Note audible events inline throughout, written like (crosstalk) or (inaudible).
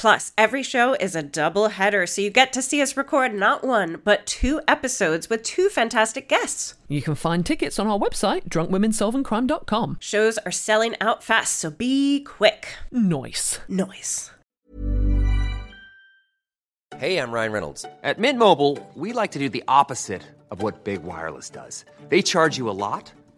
Plus, every show is a double header, so you get to see us record not one, but two episodes with two fantastic guests. You can find tickets on our website, drunkwomensolvingcrime.com. Shows are selling out fast, so be quick. Noise. Noise. Hey, I'm Ryan Reynolds. At Mint Mobile, we like to do the opposite of what Big Wireless does. They charge you a lot,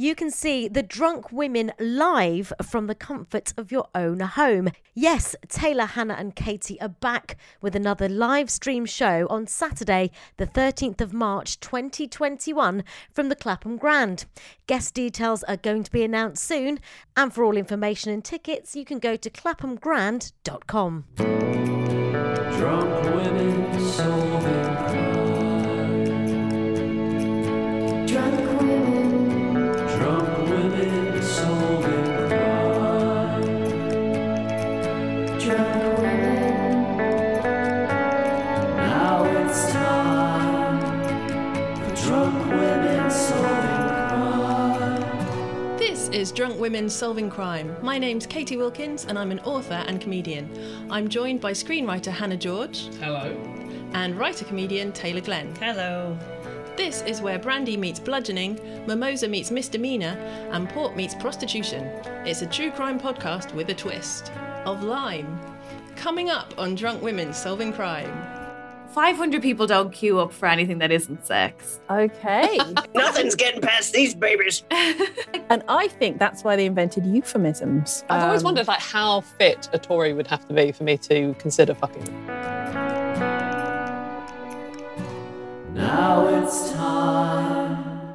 You can see the drunk women live from the comfort of your own home. Yes, Taylor, Hannah, and Katie are back with another live stream show on Saturday, the 13th of March 2021, from the Clapham Grand. Guest details are going to be announced soon, and for all information and tickets, you can go to claphamgrand.com. Drunk women Drunk Women Solving Crime. My name's Katie Wilkins and I'm an author and comedian. I'm joined by screenwriter Hannah George. Hello. And writer comedian Taylor Glenn. Hello. This is where brandy meets bludgeoning, mimosa meets misdemeanor, and port meets prostitution. It's a true crime podcast with a twist of lime. Coming up on Drunk Women Solving Crime. 500 people don't queue up for anything that isn't sex. Okay. (laughs) Nothing's getting past these babies. (laughs) and I think that's why they invented euphemisms. I've always Um, wondered like how fit a Tory would have to be for me to consider fucking. Now it's time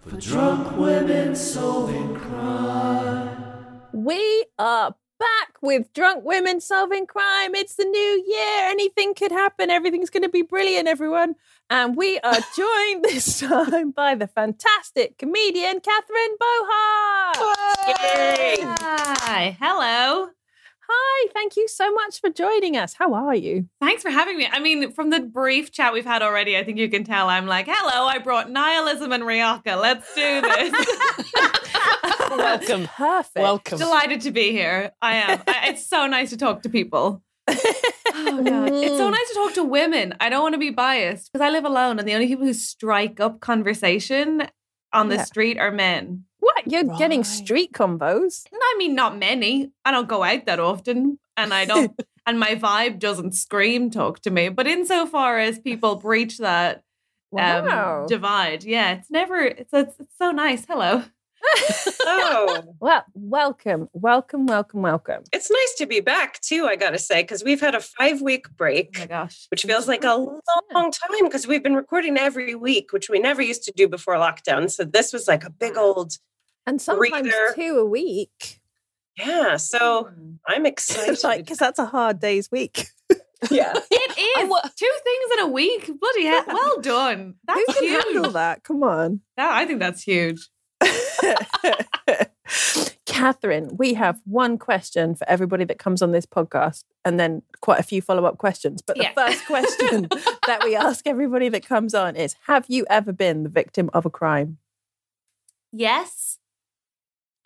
for drunk women solving crime. We are back with Drunk Women Solving Crime. It's the new year. Anything could happen. Everything's going to be brilliant, everyone. And we are (laughs) joined this time by the fantastic comedian Catherine Bohart. Yay! Hi. Hello. Hi, thank you so much for joining us. How are you? Thanks for having me. I mean, from the brief chat we've had already, I think you can tell I'm like, hello, I brought nihilism and Ryaka. Let's do this. (laughs) Welcome. Perfect. Welcome. Delighted to be here. I am. It's so nice to talk to people. (laughs) Oh god, it's so nice to talk to women. I don't want to be biased because I live alone, and the only people who strike up conversation on the Yeah. street are men. What? You're getting street combos? I mean, not many. I don't go out that often, and I don't, (laughs) and my vibe doesn't scream talk to me. But insofar as people breach that Wow. um, divide, yeah, it's never. It's, it's it's so nice. Hello. (laughs) Oh, well, welcome, welcome, welcome, welcome. it's nice to be back too, I gotta say, because we've had a five week break. Oh break. my gosh. which feels like a long time because we've been recording every week, which we never used to do before lockdown. So this was like a big old, And sometimes Breather. two a week. yeah. So hmm. I'm (laughs) excited. like, because that's a hard day's week. (laughs) yeah. (laughs) It is two things in a week. Bloody hell! Well done. Who That's can handle that? Come on. That, I think that's huge. Catherine, we have one question for everybody that comes on this podcast and then quite a few follow up questions. But the Yeah. first question that we ask everybody that comes on is Have you ever been the victim of a crime? Yes.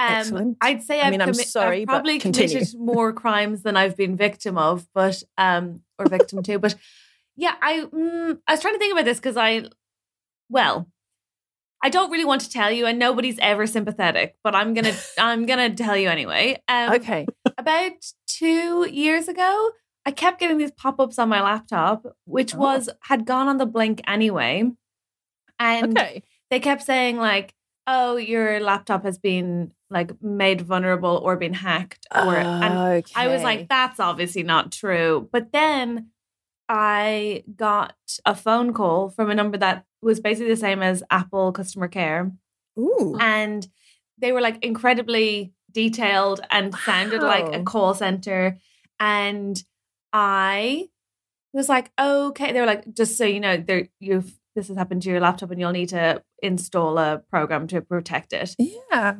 Um, Excellent. I'd say I I've, mean, I'm commi- sorry, I've probably committed more (laughs) crimes than I've been victim of, but um, or victim to. But yeah, I mm, I was trying to think about this because I, well, I don't really want to tell you, and nobody's ever sympathetic, but I'm gonna (laughs) I'm gonna tell you anyway. Um, Okay. about two years ago, I kept getting these pop ups on my laptop, which Oh. was had gone on the blink anyway, and Okay. they kept saying like, "Oh, your laptop has been like made vulnerable or been hacked," or and I was like, "That's obviously not true." But then I got a phone call from a number that was basically the same as Apple customer care, Ooh. and they were like incredibly detailed and sounded like a call center. And i was like okay. They were like just so you know there you've this has happened to your laptop and you'll need to install a program to protect it Yeah.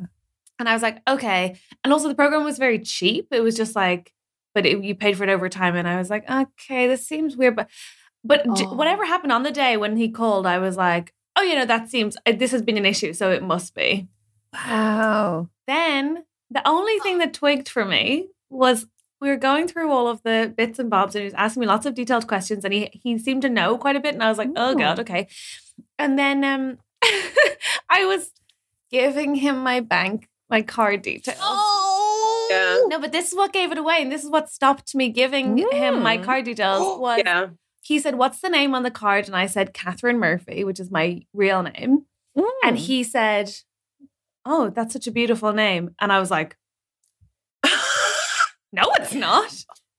and i was like okay and also the program was very cheap it was just like but it, you paid for it over time and i was like okay this seems weird but but j- Oh. whatever happened on the day when he called i was like oh you know that seems uh, this has been an issue so it must be Wow. then the only thing that twigged for me was we were going through all of the bits and bobs and he was asking me lots of detailed questions and he he seemed to know quite a bit and I was like, oh god, okay. And then um I was giving him my bank, my card details. Oh. Yeah. No, but this is what gave it away, and this is what stopped me giving him my Mm. card details (gasps) was Yeah. he said, What's the name on the card? And I said, Catherine Murphy, which is my real name. And Mm. he said, Oh, that's such a beautiful name. And I was like, (laughs) No, it's not.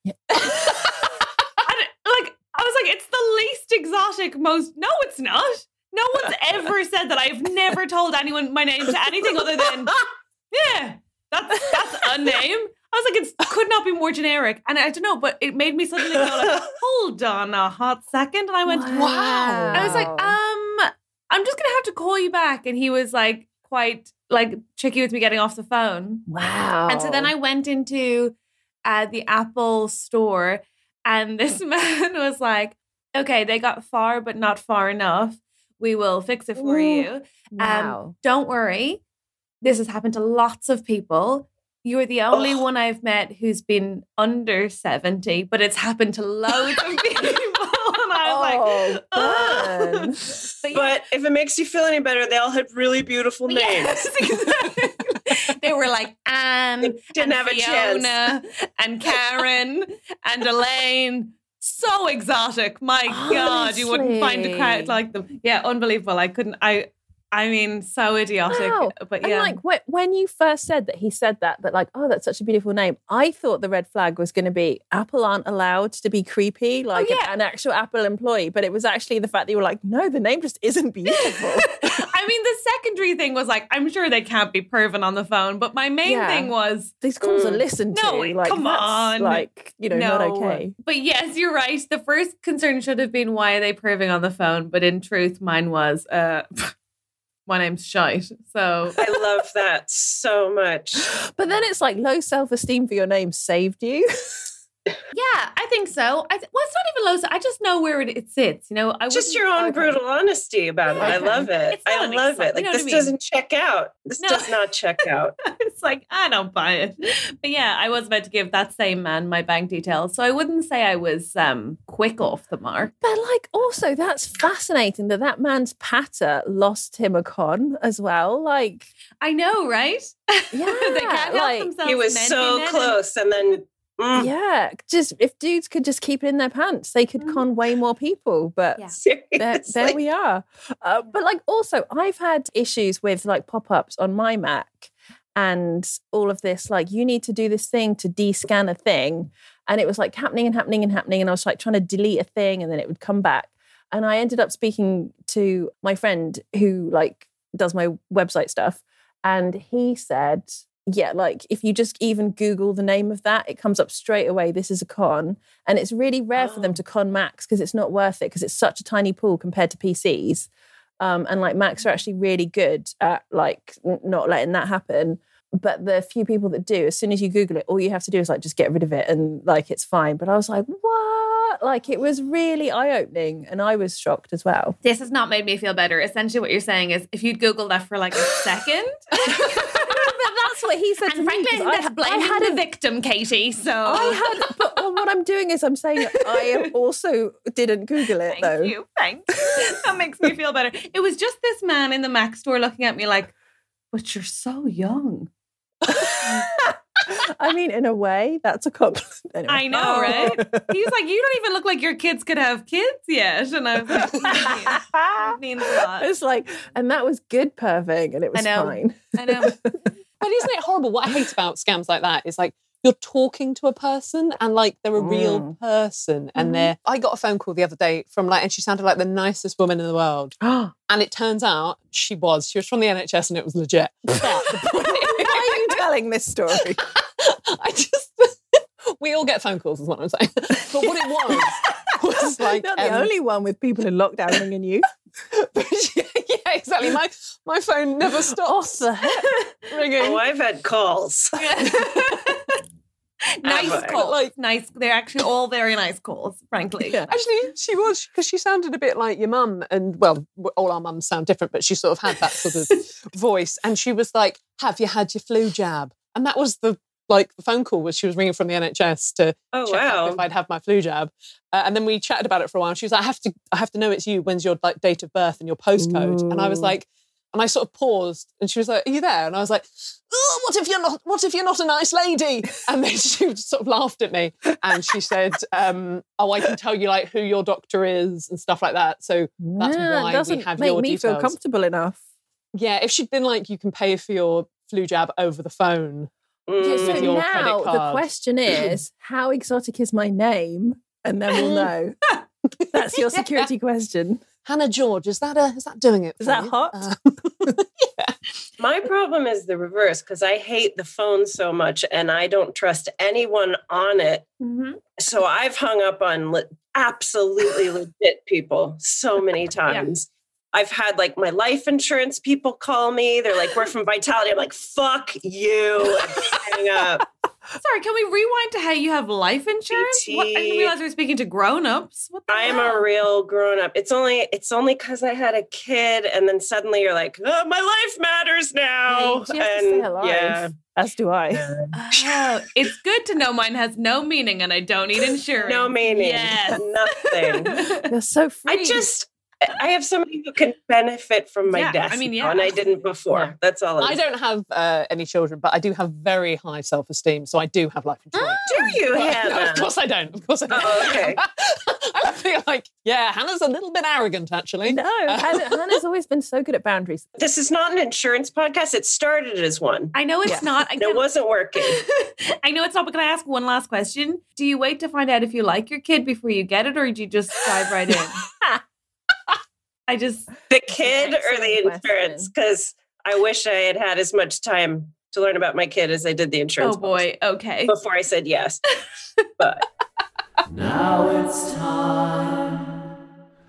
Yeah. (laughs) and like, I was like, It's the least exotic, most. No, it's not. No one's ever said that. I've never told anyone my name to anything other than, (laughs) yeah, that's, that's a name. I was like, it could not be more generic. And I don't know, but it made me suddenly go like, (laughs) hold on a hot second. And I went, Wow. I was like, um, I'm just gonna have to call you back. And he was like quite like tricky with me getting off the phone. Wow. And so then I went into uh, the Apple store, and this (laughs) man was like, "Okay, they got far, but not far enough. We will fix it for Ooh. you. Um, wow. Don't worry. This has happened to lots of people." You're the only one I've met who's been under 70, but it's happened to loads of (laughs) people. and I was Oh, like. (laughs) But yeah, But if it makes you feel any better, they all had really beautiful names. Yes, (laughs) exactly. they were like Anne, They didn't and have a chance. Fiona, and Karen, and Elaine. So exotic. My God, you wouldn't find a crowd like them. Yeah, unbelievable. I couldn't. I. I mean, so idiotic. Wow. But And yeah, like wh- when you first said that he said that, that like, oh, that's such a beautiful name. I thought the red flag was going to be Apple aren't allowed to be creepy, like an- Oh, yeah. an, actual Apple employee. But it was actually the fact that you were like, no, the name just isn't (laughs) beautiful. I mean, the secondary thing was like, I'm sure they can't be proven on the phone. But my main Yeah. thing was These calls are Mm. listened to. No, like, come on. like you know, not okay. But yes, you're right. The first concern should have been why are they proving on the phone? But in truth, mine was uh (laughs) my name's Shite. So I love that so much. (gasps) But then it's like low self esteem for your name saved you. (laughs) yeah, I think so. I th- well, it's not even low. So I just know where it, it sits. You know, I Just your own okay. brutal honesty about it. I love it. I love excite- it. Like you know what I this mean? doesn't check out. This No. does not check out. (laughs) it's like I don't buy it. But yeah, I was about to give that same man my bank details, so I wouldn't say I was um quick off the mark. But like, also that's fascinating that that man's patter lost him a con as well. Like, I know, right? Yeah, (laughs) they can't help like, themselves. He was so being men. close, and then mm, yeah, just if dudes could just keep it in their pants, they could Mhm. con way more people. But Yeah. there, (laughs) there we are. Uh, but like, also, I've had issues with like pop ups on my Mac and all of this. Like, you need to do this thing to de-scan a thing, and it was like happening and happening and happening, and I was like trying to delete a thing, and then it would come back. And I ended up speaking to my friend who like does my website stuff, and he said. Yeah, like if you just even Google the name of that, it comes up straight away. This is a con. And it's really rare for them Oh. to con Macs because it's not worth it because it's such a tiny pool compared to PCs. Um, and like Macs are actually really good at like n- not letting that happen. but the few people that do, as soon as you Google it, all you have to do is like just get rid of it and like it's fine. But I was like, what? Like it was really eye opening, and I was shocked as well. This has not made me feel better. Essentially, what you're saying is if you'd Google that for like a second. (laughs) (laughs) that's what he said and me. frankly, 'cause I that's ha- I blaming had the a- victim, Katie. So I had, but well, what I'm doing is I'm saying I (laughs) also didn't Google it Thank though. you. Thanks. that makes me feel better. It was just this man in the Mac store looking at me like, but you're so young. (laughs) I mean, in a way, that's a compliment. Anyway. I know, right? He's like, you don't even look like your kids could have kids yet. And I was like, "Thank you. That means a lot. It's like, and that was good perving, and it was know. fine. I know. (laughs) But isn't it horrible? What I hate about scams like that is like you're talking to a person and like they're a real person and they're I got a phone call the other day from like and she sounded like the nicest woman in the world. (gasps) and it turns out she was. She was from the NHS and it was legit. (laughs) But the point Why are you telling this story? (laughs) I just (laughs) we all get phone calls is what I'm saying. But what it was was like Not the um, only one with people in lockdown ringing you. (laughs) yeah, yeah, exactly. My my phone never stops (laughs) ringing. Oh, I've had calls. (laughs) nice Ever. calls. Like nice. They're actually all very nice calls, frankly. Yeah. Actually, she was because she sounded a bit like your mum, and well, all our mums sound different, but she sort of had that sort of voice, and she was like, "Have you had your flu jab?" And that was the like the phone call was she was ringing from the NHS to Oh, check wow. if I'd have my flu jab, uh, and then we chatted about it for a while. She was like, "I have to, I have to know it's you. When's your like date of birth and your postcode?" And I was like. And I sort of paused, and she was like, "Are you there?" And I was like, oh, "What if you're not? What if you're not a nice lady?" And then (laughs) she sort of laughed at me, and she said, um, "Oh, I can tell you like who your doctor is and stuff like that." So that's Yeah, why doesn't we have make your me details. feel comfortable enough. Yeah, if she'd been like, "You can pay for your flu jab over the phone," Yeah, Mm. so With your now credit the question (clears throat) is, how exotic is my name? And then we'll (laughs) know. That's your (laughs) security question. Hannah George, is that a, is that doing it? Is for that you? hot? Uh, (laughs) My problem is the reverse because I hate the phone so much and I don't trust anyone on it. Mm-hmm. So I've hung up on le- absolutely legit people so many times. I've had like my life insurance people call me. They're like, we're from Vitality. I'm like, fuck you. hang up. (laughs) Sorry, can we rewind to how you have life insurance? What, I didn't realize we were speaking to grown-ups. What the I am hell? a real grown up. It's only it's only because I had a kid, and then suddenly you're like, oh, my life matters now. She has and yeah, As do I. Oh, it's good to know mine has no meaning and I don't need (laughs) insurance. no meaning, Yes. nothing. (laughs) You're so free. I just I have somebody who can benefit from my Yeah, death. I mean, yeah. and I didn't before. Yeah. That's all. I don't have uh, any children, but I do have very high self esteem, so I do have life insurance. Do you, But- no, Hannah? of course I don't. Of course I don't. Oh, okay. (laughs) I feel like, yeah, Hannah's a little bit arrogant, actually. No, Hannah, (laughs) Hannah's always been so good at boundaries. This is not an insurance podcast. It started as one. I know it's Yeah. not. I And it wasn't working. (laughs) I know it's not, but can I ask one last question? Do you wait to find out if you like your kid before you get it, or do you just dive right in? I just The kid or the excellent insurance? Because I wish I had had as much time to learn about my kid as I did the insurance. oh boy, okay. Before I said yes. (laughs) But Now it's time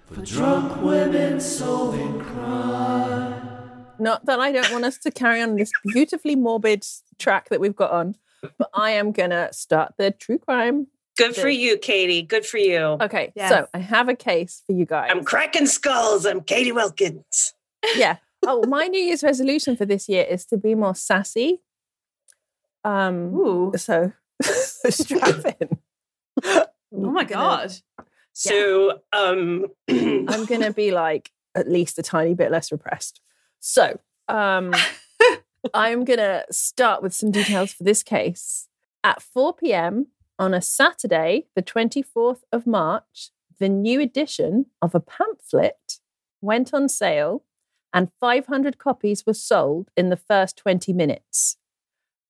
for drunk women solving crime. Not that I don't want us to carry on this beautifully morbid track that we've got on, but I am going to start the true crime. Good for you, Katie. Good for you. Okay, Yes. so I have a case for you guys. I'm cracking skulls. I'm Katie Wilkins. yeah. (laughs) Oh, my New Year's resolution for this year is to be more sassy. Um, Ooh. so (laughs) strap in. Oh my god. So um (clears throat) I'm gonna be like at least a tiny bit less repressed. So um (laughs) I'm gonna start with some details for this case. At 4 p.m. on a Saturday, the 24th of March, the new edition of a pamphlet went on sale and 500 copies were sold in the first 20 minutes.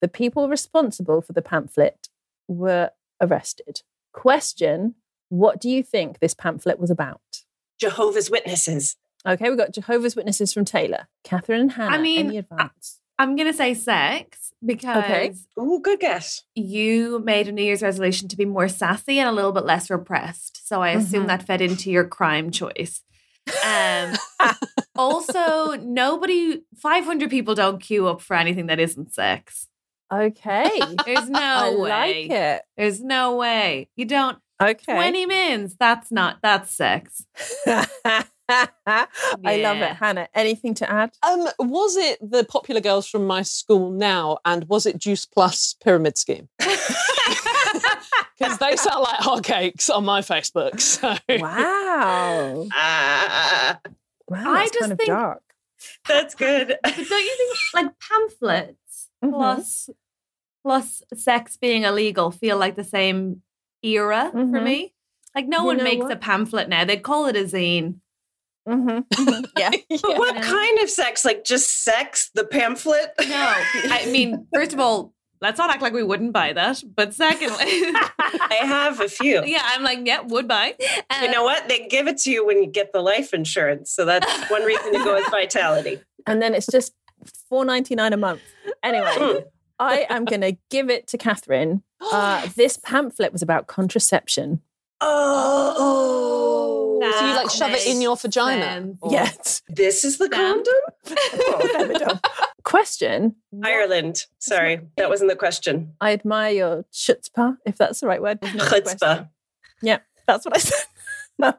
The people responsible for the pamphlet were arrested. Question What do you think this pamphlet was about? Jehovah's Witnesses. Okay, we've got Jehovah's Witnesses from Taylor. Catherine and Hannah, mean, any advance? I'm gonna say sex because Ooh, good guess. you made a New Year's resolution to be more sassy and a little bit less repressed. So I assume Mhm. that fed into your crime choice. Um, (laughs) also, nobody, 500 people don't queue up for anything that isn't sex. Okay. There's (laughs) no I way. like it. There's no way. You don't. Okay. 20 mins. That's not, that's sex. (laughs) (laughs) I love it. Hannah, anything to add? Um, was it the popular girls from my school now, and was it Juice Plus Pyramid Scheme? (laughs) Because they sound like hotcakes on my Facebook. So Wow. (laughs) Ah, Wow, I just kind of think- dark. that's good. But don't you think like pamphlets Mhm. plus plus sex being illegal feel like the same era for Mhm. me? Like no You one makes what? a pamphlet now. They'd call it a zine. Mm-hmm. (laughs) Yeah. (laughs) But what kind of sex? Like just sex? The pamphlet? No. I mean, first of all, let's not act like we wouldn't buy that. But secondly, (laughs) I have a few. yeah, I'm like, yeah, would buy. You know what? They give it to you when you get the life insurance. So that's one reason to go with Vitality. and then it's just four ninety nine a month. Anyway, Mm. I am going to give it to Catherine. (gasps) Uh, this pamphlet was about contraception. Oh. So you like shove it in your vagina? Or- Yes. This is the Damn. condom? (laughs) Question. Ireland. Sorry, that wasn't the question. I admire your chutzpah, if that's the right word. It's not a question. Chutzpah. Yeah, that's what I said. (laughs) Um,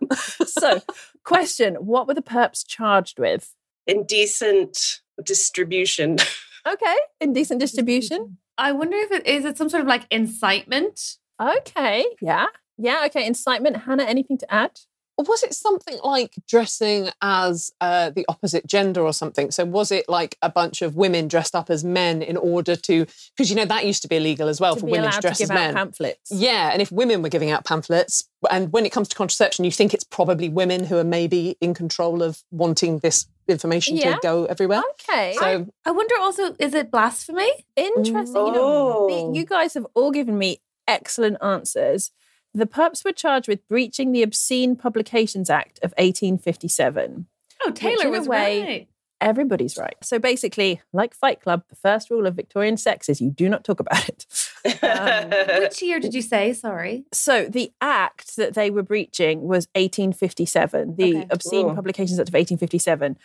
so, question What were the perps charged with? Indecent distribution. (laughs) Okay, indecent distribution. I wonder if it is it some sort of like incitement. Okay, yeah. Yeah, okay. Incitement. Hannah, anything to add? Or was it something like dressing as uh, the opposite gender or something? So was it like a bunch of women dressed up as men in order to? Because you know that used to be illegal as well to for women to to dress give as men. pamphlets. Yeah, and if women were giving out pamphlets, and when it comes to contraception, you think it's probably women who are maybe in control of wanting this information Yeah. to go everywhere. Okay. So I wonder also, is it blasphemy? Interesting. You, know, Oh. you guys have all given me excellent answers. The perps were charged with breaching the Obscene Publications Act of 1857. Oh, Taylor was way- right. Everybody's right. So basically, like Fight Club, the first rule of Victorian sex is you do not talk about it. (laughs) Um, Which year did you say? Sorry. So the act that they were breaching was 1857, the Okay. Obscene Oh. Publications Act of 1857.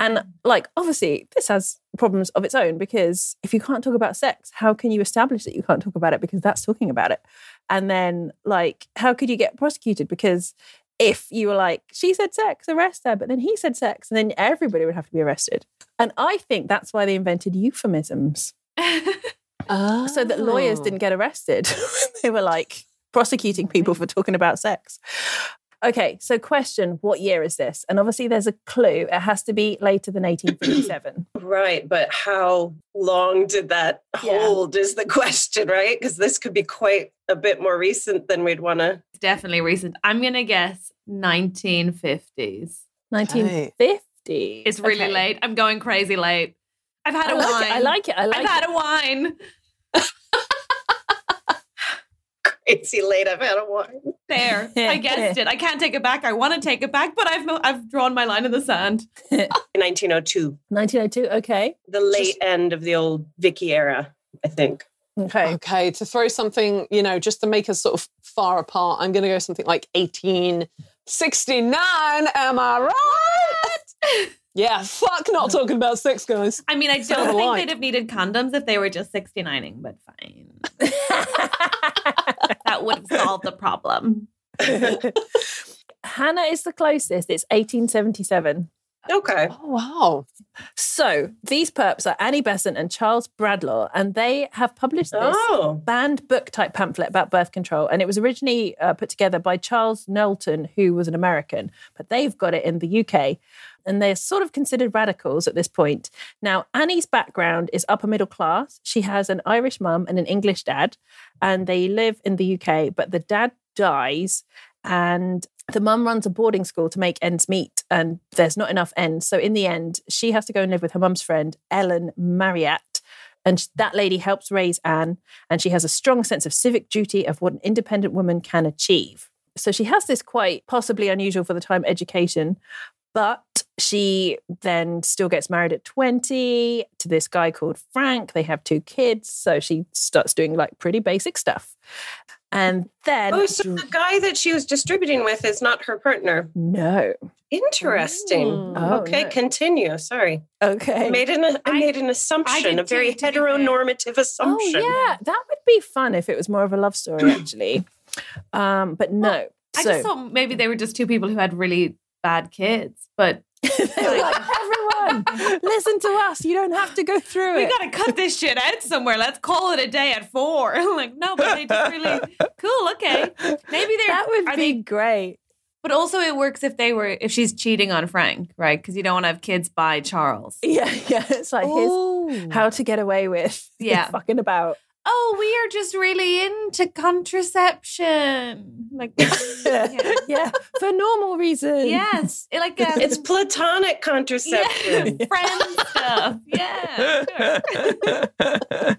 And like, obviously, this has problems of its own because if you can't talk about sex, how can you establish that you can't talk about it? Because that's talking about it. And then, like, how could you get prosecuted? Because if you were like, she said sex, arrest her, but then he said sex, and then everybody would have to be arrested. And I think that's why they invented euphemisms so that lawyers Oh. didn't get arrested. When (laughs) they were like prosecuting people for talking about sex. Okay, so question What year is this? And obviously, there's a clue. It has to be later than 1857. (clears throat) right, but how long did that Yeah. hold is the (laughs) question, right? Because this could be quite a bit more recent than we'd want to. It's definitely recent. I'm going to guess 1950s. 1950. It's really Okay. late. I'm going crazy late. I've had I a like wine. it. I like it. I like I've it. had a wine. (laughs) Crazy late. I've had a wine. There. I guessed it. I can't take it back. I want to take it back, but I've I've drawn my line in the sand. (laughs) 1902, 1902. Okay. the late end of the old Vicky era, I think. Okay. Okay, to throw something, you know, just to make us sort of far apart, I'm going to go something like 1869. Am I right? (laughs) yeah, fuck not talking about sex, guys. I mean, I don't think alike. they'd have needed condoms if they were just 69ing, but fine. (laughs) that would have solved the problem. (laughs) Hannah is the closest. It's 1877. Okay. Oh, wow. So these perps are Annie Besant and Charles Bradlaugh, and they have published this Oh. banned book type pamphlet about birth control. And it was originally uh, put together by Charles Knowlton, who was an American, but they've got it in the UK. And they're sort of considered radicals at this point. Now, Annie's background is upper middle class. She has an Irish mum and an English dad, and they live in the UK, but the dad dies. And the mum runs a boarding school to make ends meet, and there's not enough ends. So, in the end, she has to go and live with her mum's friend, Ellen Marryat. And that lady helps raise Anne, and she has a strong sense of civic duty of what an independent woman can achieve. So, she has this quite possibly unusual for the time education, but she then still gets married at 20 to this guy called Frank. They have two kids. So, she starts doing like pretty basic stuff. And then Oh, so the guy that she was distributing with is not her partner. no. Interesting. Oh, okay, no. continue. Sorry. Okay. I made an I, I- made an assumption, did a very too, to be heteronormative Oh assumption. yeah, that would be fun if it was more of a love story, (laughs) actually. Um, but no. I so just thought maybe they were just two people who had really bad kids, but (laughs) like everyone, (laughs) listen to us. You don't have to go through we it. We gotta cut this shit out somewhere. Let's call it a day at four. (laughs) like, no, but they just really (laughs) cool. Okay, maybe they're that would be they- great. but also it works if they were if she's cheating on Frank, right? Because you don't want to have kids by Charles. Yeah, yeah. It's like Ooh. how to get away with Yeah. fucking about. Oh, we are just really into contraception. Like, (laughs) Yeah, yeah, for normal reasons. yes, like um, It's platonic contraception. yeah, friend (laughs) stuff. Yeah, sure.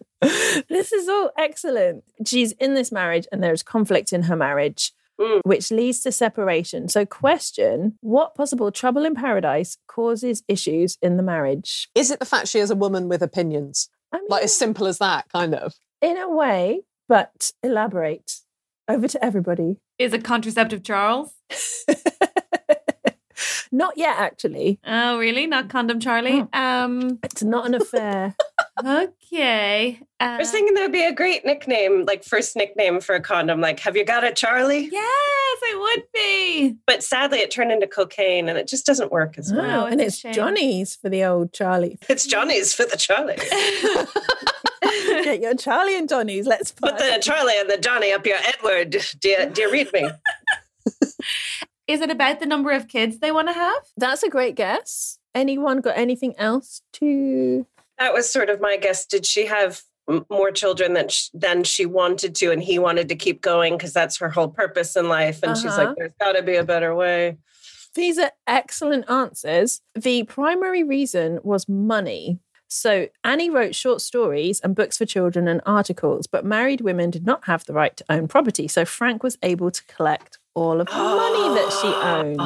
this is all excellent. She's in this marriage and there's conflict in her marriage, Mm. which leads to separation. So, question what possible trouble in paradise causes issues in the marriage? Is it the fact she is a woman with opinions? I mean, Like as simple as that, kind of. In a way, but elaborate. Over to everybody. Is it contraceptive Charles? (laughs) Not yet, actually. Oh, really? Not condom Charlie? Um, It's not an affair. (laughs) okay. Uh, I was thinking that would be a great nickname, like first nickname for a condom. Like, have you got it, Charlie? yes, it would be. But sadly, it turned into cocaine, and it just doesn't work as well. Oh, it's and it's shame. Johnny's for the old Charlie. It's Johnny's for the Charlie. (laughs) (laughs) Get your Charlie and Johnny's. Let's Put the Charlie and the Johnny up your Edward. Do you, read me? (laughs) Is it about the number of kids they want to have? That's a great guess. Anyone got anything else to? That was sort of my guess. Did she have m- more children than sh- than she wanted to, and he wanted to keep going because that's her whole purpose in life? And she's Uh-huh. like, "There's got to be a better way." These are excellent answers. The primary reason was money. So Annie wrote short stories and books for children and articles, but married women did not have the right to own property. So Frank was able to collect all of the money that she (gasps) owned.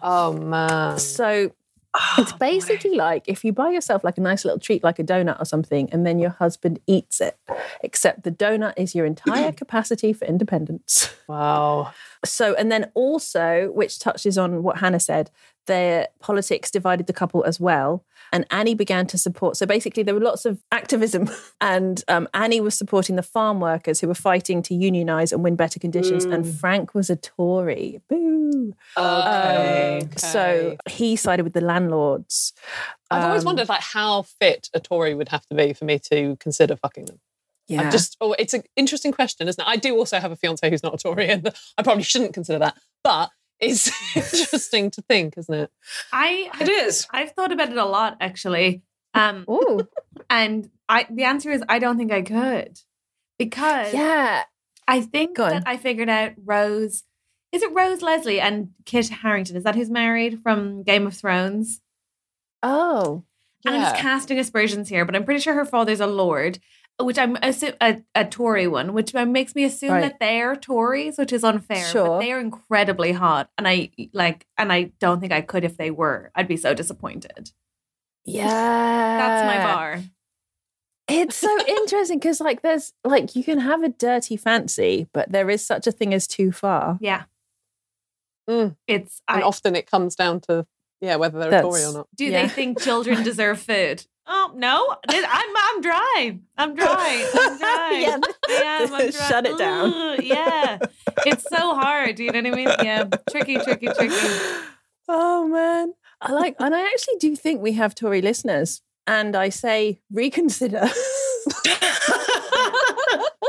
Oh man. So oh, it's basically like if you buy yourself like a nice little treat, like a donut or something, and then your husband eats it, except the donut is your entire (clears throat) capacity for independence. Wow. So, and then also, which touches on what Hannah said, their politics divided the couple as well. And Annie began to support. So basically, there were lots of activism, (laughs) and um, Annie was supporting the farm workers who were fighting to unionize and win better conditions. And Frank was a Tory. Boo. Okay. Um, So he sided with the landlords. I've always Um, wondered like how fit a Tory would have to be for me to consider fucking them. Yeah. I just oh, it's an interesting question, isn't it? I do also have a fiance who's not a Tory, and I probably shouldn't consider that, but it's (laughs) interesting to think, isn't it? I It is. I've thought about it a lot actually. Um, Ooh. (laughs) and I the answer is I don't think I could because yeah. I think that I figured out Rose. Is it Rose Leslie and Kit Harington? Is that who's married from Game of Thrones? Oh. And I'm just casting aspersions here, but I'm pretty sure her father's a lord, which I'm assu- a, a Tory one, which makes me assume Right. that they're Tories, which is unfair. Sure. But they are incredibly hot, and I like, and I don't think I could if they were. I'd be so disappointed. Yeah. That's my bar. It's so (laughs) interesting because, like, there's like you can have a dirty fancy, but there is such a thing as too far. Yeah. Mm. It's And I, often it comes down to yeah whether they're a Tory or not. do yeah. they think children (laughs) deserve food? Oh no, I'm I'm dry. I'm (laughs) dry. I'm (laughs) dry. Yeah. I am, I'm dry. (laughs) Shut it down. Ugh, yeah, it's so hard. You know what I mean? Yeah, tricky, tricky, tricky. Oh man, I like, and I actually do think we have Tory listeners, and I say reconsider.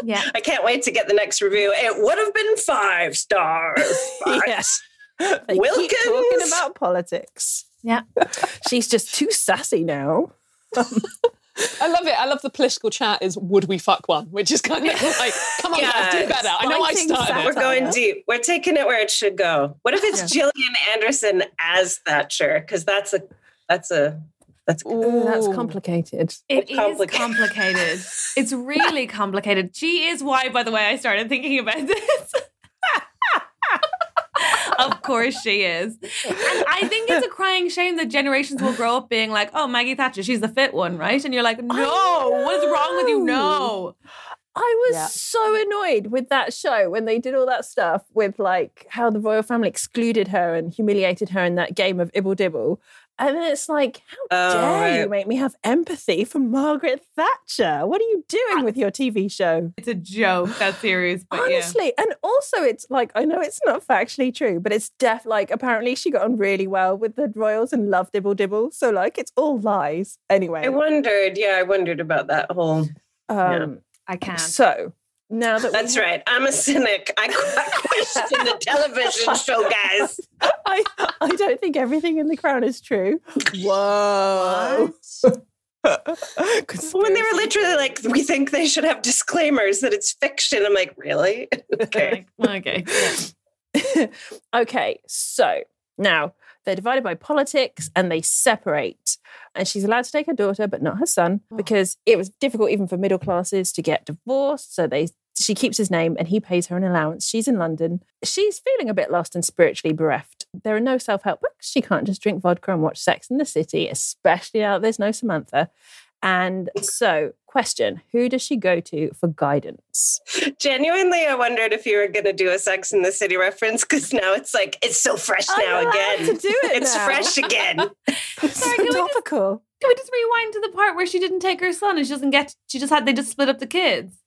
Yeah. I can't wait to get the next review. It would have been five stars. but Yes. they keep Wilkins? talking about politics. Yeah. She's just too sassy now. (laughs) I love it. I love the political chat. Is would we fuck one? Which is kind of like, come on, guys, do better. I know I Fighting started satire. We're going deep. We're taking it where it should go. What if it's Gillian Anderson as Thatcher? Because that's a that's a that's Ooh, that's complicated. It is complicated. complicated. (laughs) it's really complicated. She is why, by the way, I started thinking about this. Of course she is. And I think it's a crying shame that generations will grow up being like, oh, Maggie Thatcher, she's the fit one, right? And you're like, no, what is wrong with you? No. I was Yeah. so annoyed with that show when they did all that stuff with like how the royal family excluded her and humiliated her in that game of Ibble Dibble. And then it's like, how Oh, dare you make me have empathy for Margaret Thatcher? What are you doing with your TV show? It's a joke, that series. But Honestly, and also it's like I know it's not factually true, but it's def like apparently she got on really well with the royals and loved Dibble Dibble. So like it's all lies. Anyway, I wondered. Yeah, I wondered about that whole. um, yeah, I can't. so now that That's have- right. I'm a cynic. I, I question the television (laughs) show, guys. I, I don't think everything in the crown is true. Whoa. (laughs) When they were literally like, we think they should have disclaimers that it's fiction. I'm like, really? (laughs) Okay. okay. okay, so now they're divided by politics and they separate. And she's allowed to take her daughter, but not her son, oh. because it was difficult even for middle classes to get divorced. So they she keeps his name and he pays her an allowance. She's in London. She's feeling a bit lost and spiritually bereft. There are no self-help books. She can't just drink vodka and watch Sex in the City, especially now that there's no Samantha. And so, question Who does she go to for guidance? Genuinely, I wondered if you were going to do a Sex in the City reference because now it's like, it's so fresh I'm now again. to do it it's now. fresh again. (laughs) Sorry, can we, just, Topical. can we just rewind to the part where she didn't take her son and she doesn't get, she just had, they just split up the kids?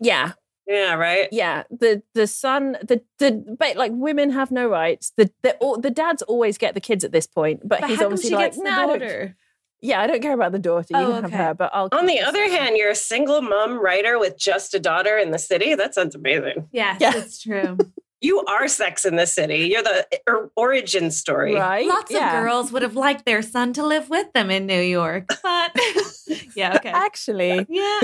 Yeah, yeah, right? yeah. The the son, the the but like women have no rights. The the all, the dads always get the kids at this point, but, But he's how obviously she like, gets the "No, I daughter? Yeah, I don't care about the daughter. You Oh, can have okay. her, but I'll. On the the other son." hand, you're a single mom writer with just a daughter in the city. That sounds amazing. Yes, Yeah. that's true. (laughs) You are Sex in the City. You're the er, origin story. right? Lots Yeah. of girls would have liked their son to live with them in New York, but (laughs) yeah, okay. Actually, Yeah.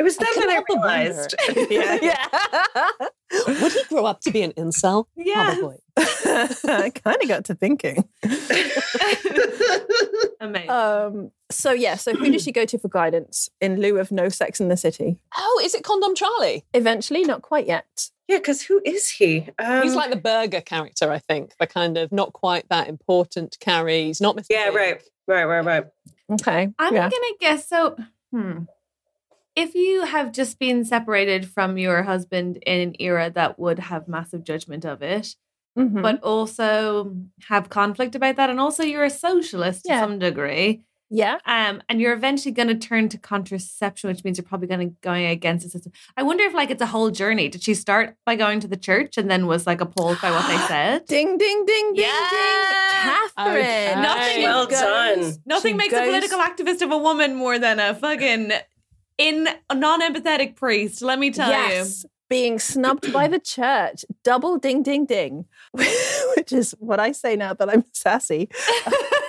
It was then couldn't that I help but wonder. realized. (laughs) (laughs) yeah, yeah. Would he grow up to be an incel? Yeah. Probably. (laughs) I kind of got to thinking. Amazing. Um. So yeah. So who does she go to for guidance in lieu of no Sex in the City? Oh, is it Condom Charlie? Eventually, not quite yet. yeah, because who is he? Um, He's like the burger character, I think. The kind of not quite that important carry. He's not Mr. yeah, Big. right, right, right, right. Okay. I'm yeah. gonna guess so. Hmm. If you have just been separated from your husband in an era that would have massive judgment of it, Mhm. but also have conflict about that, and also you're a socialist Yeah. to some degree, yeah. um, and you're eventually going to turn to contraception, which means you're probably going to going against the system. I wonder if like it's a whole journey. Did she start by going to the church and then was like appalled by what they (gasps) said? Ding, ding, ding, ding, Yeah. ding. Catherine. Okay. Nothing Well goes- done. Nothing she makes goes- a political activist of a woman more than a fucking in a non-empathetic priest. Let me tell you. yes, being snubbed by the church. Double ding, ding, ding, (laughs) which is what I say now that I'm sassy.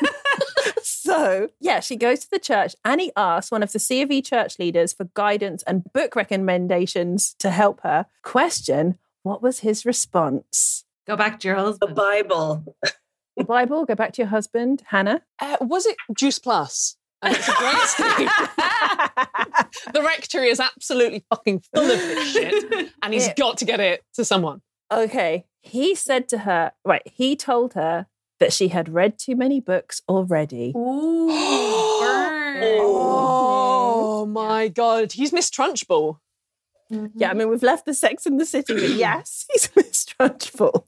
(laughs) so, yeah, she goes to the church. Annie asks one of the C of E church leaders for guidance and book recommendations to help her. Question What was his response? Go back to your husband. The. Bible. The Bible, go back to your husband, Hannah. Uh, was it Juice Plus? And it's a great scheme. (laughs) the rectory is absolutely fucking full of this shit, and he's It- got to get it to someone. Okay. He said to her, right, he told her that she had read too many books already. Ooh. (gasps) Oh mm-hmm. my god, he's Miss Trunchbull. Yeah, I mean, we've left the Sex in the City, but (clears throat) yes, he's Miss Trunchbull.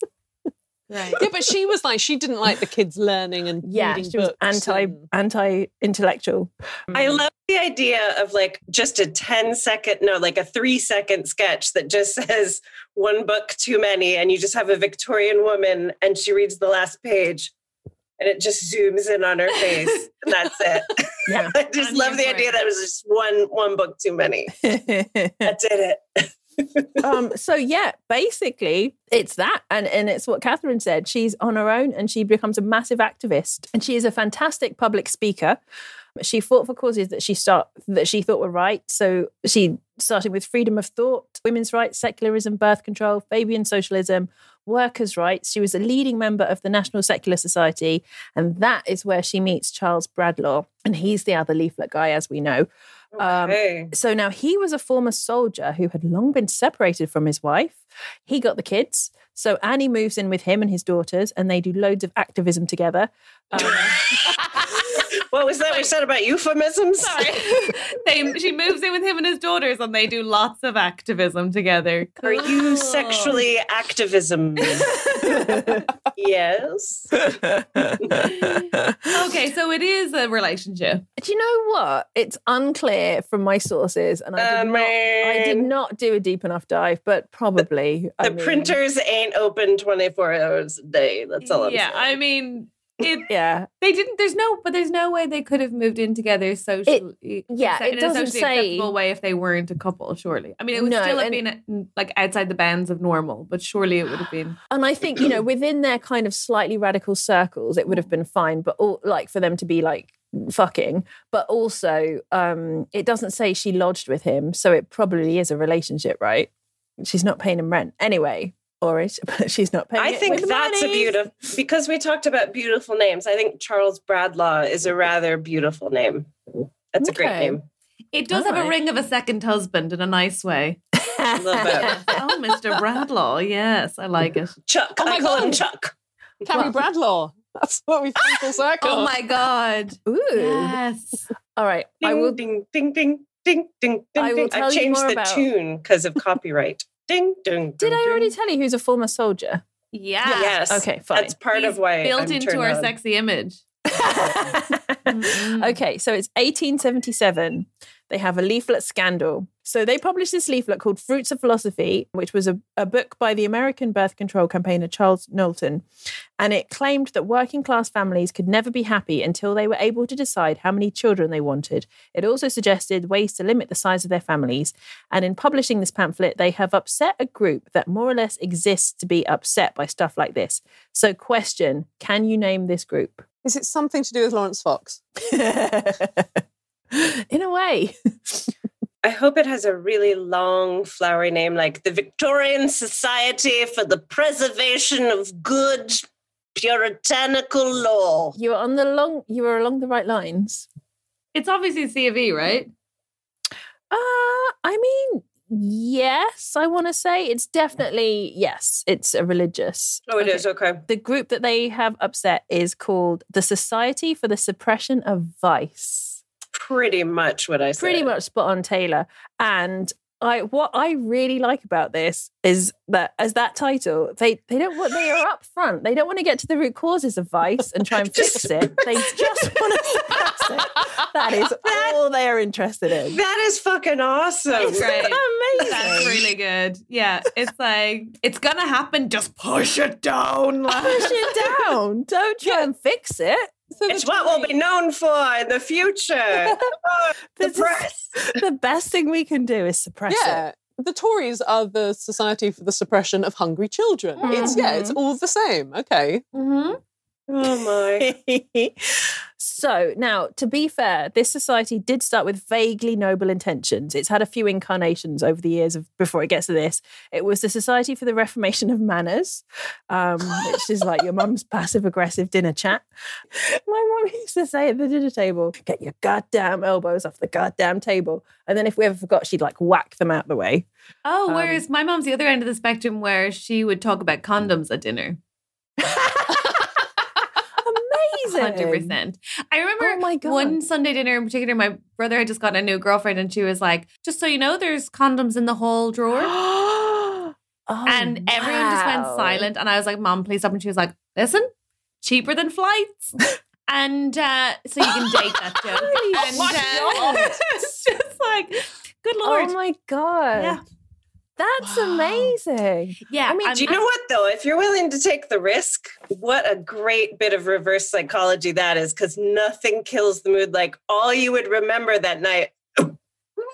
Right. Yeah, but she was like, she didn't like the kids learning and Yeah, reading she was books anti and- anti intellectual. I mm. love the idea of like just a 10 second, no, like a three second sketch that just (laughs) says one book too many. And you just have a Victorian woman and she reads the last page and it just zooms in on her face. (laughs) and that's it. Yeah. (laughs) I just I'm love the for idea it. that it was just one one book too many. That did it. Um, so yeah, basically it's that, and and it's what Catherine said. She's on her own, and she becomes a massive activist, and she is a fantastic public speaker. She fought for causes that she start that she thought were right. So she started with freedom of thought, women's rights, secularism, birth control, Fabian socialism, workers' rights. She was a leading member of the National Secular Society, and that is where she meets Charles Bradlaugh, and he's the other leaflet guy, as we know. Um, so now he was a former soldier who had long been separated from his wife. He got the kids. So Annie moves in with him and his daughters, and they do loads of activism together. Um, (laughs) What was that we said about euphemisms? Sorry. (laughs) they, she moves in with him and his daughters and they do lots of activism together. Are you sexually activism? (laughs) (laughs) yes. (laughs) Okay, so it is a relationship. Do you know what? It's unclear from my sources, and I did, Uh, not, I did not do a deep enough dive, but probably. I The mean, printers ain't open 24 hours a day. That's all I'm yeah, saying. I mean, it. Yeah, They didn't. There's no, but there's no way they could have moved in together socially. yeah, in it a doesn't socially say- acceptable way if they weren't a couple. Surely, I mean, it would No, still have and- been uh, like outside the bounds of normal, but surely it would have been. and I think you know (clears throat) within their kind of slightly radical circles, it would have been fine. But all, like for them to be like fucking, but also um it doesn't say she lodged with him, so it probably is a relationship, right? She's not paying him rent anyway, or is (laughs) but she's not paying. I it think with that's a beautiful because we talked about beautiful names. I think Charles Bradlaugh is a rather beautiful name. That's a great name. It does have a ring of a second husband in a nice way. A little bit. (laughs) oh, Mr. Bradlaugh, yes, I like it. Chuck. Oh my I call him God. Chuck. Carrie Bradlaugh. That's what we've come full ah! circle. Oh my god, Ooh. yes. All right, Ding, I will. ding, ding, ding, ding, ding, ding, I will ding. tell I've you changed more the about- tune because of (laughs) copyright. Ding, ding. Did ding, I already ding. tell you who's a former soldier? Yeah. Yes. Okay, fine. That's part He's of why built I'm into our on. sexy image. (laughs) Okay, so it's 1877. They have a leaflet scandal. So they published this leaflet called Fruits of Philosophy, which was a, a book by the American birth control campaigner Charles Knowlton. And it claimed that working class families could never be happy until they were able to decide how many children they wanted. It also suggested ways to limit the size of their families. And in publishing this pamphlet, they have upset a group that more or less exists to be upset by stuff like this. So, question can you name this group? Is it something to do with Laurence Fox? (laughs) In a way. (laughs) I hope it has a really long, flowery name like the Victorian Society for the Preservation of Good Puritanical Law. You were on the long you were along the right lines. It's obviously C of E, right? Uh I mean yes, I want to say it's definitely yes, it's a religious. Oh, it is okay. The group that they have upset is called the Society for the Suppression of Vice. Pretty much what I said. Pretty much spot on Taylor. And I what I really like about this is that as that title, they they don't want they are up front. They don't want to get to the root causes of vice and try and (laughs) fix it. They just want to suppress it. That is (laughs) all they are interested in. That is fucking awesome. That's great. Amazing. That's really good. Yeah, it's like it's gonna happen. Just push it down. Push it down. Don't try and fix it. So the It's what we'll be known for in the future. (laughs) Oh, the This is- press. The best thing we can do is suppress it. Yeah. The Tories are the Society for the Suppression of Hungry Children. It's yeah, it's all the same. Okay. Mm-hmm. Oh my. (laughs) so now, to be fair, this society did start with vaguely noble intentions. It's had a few incarnations over the years of before it gets to this. It was the Society for the Reformation of Manners, um, which is like your mum's passive aggressive dinner chat. My mum used to say at the dinner table, "Get your goddamn elbows off the goddamn table," and then if we ever forgot, she'd like whack them out the way. Oh, Um, whereas my mum's the other end of the spectrum, where she would talk about condoms at dinner. (laughs) Hundred percent. I remember Oh my God. one Sunday dinner in particular. My brother had just gotten a new girlfriend, and she was like, "Just so you know, there's condoms in the hall drawer." (gasps) (gasps) Oh, and everyone just went silent. And I was like, "Mom, please stop." And she was like, "Listen, cheaper than flights." (laughs) And uh, so you can date that joke. (laughs) And my uh, (laughs) it's just like, good lord. Oh my god. Yeah. That's Wow. amazing. yeah, I mean, I'm- Do you know what though? If you're willing to take the risk, what a great bit of reverse psychology that is because nothing kills the mood like all you would remember that night. then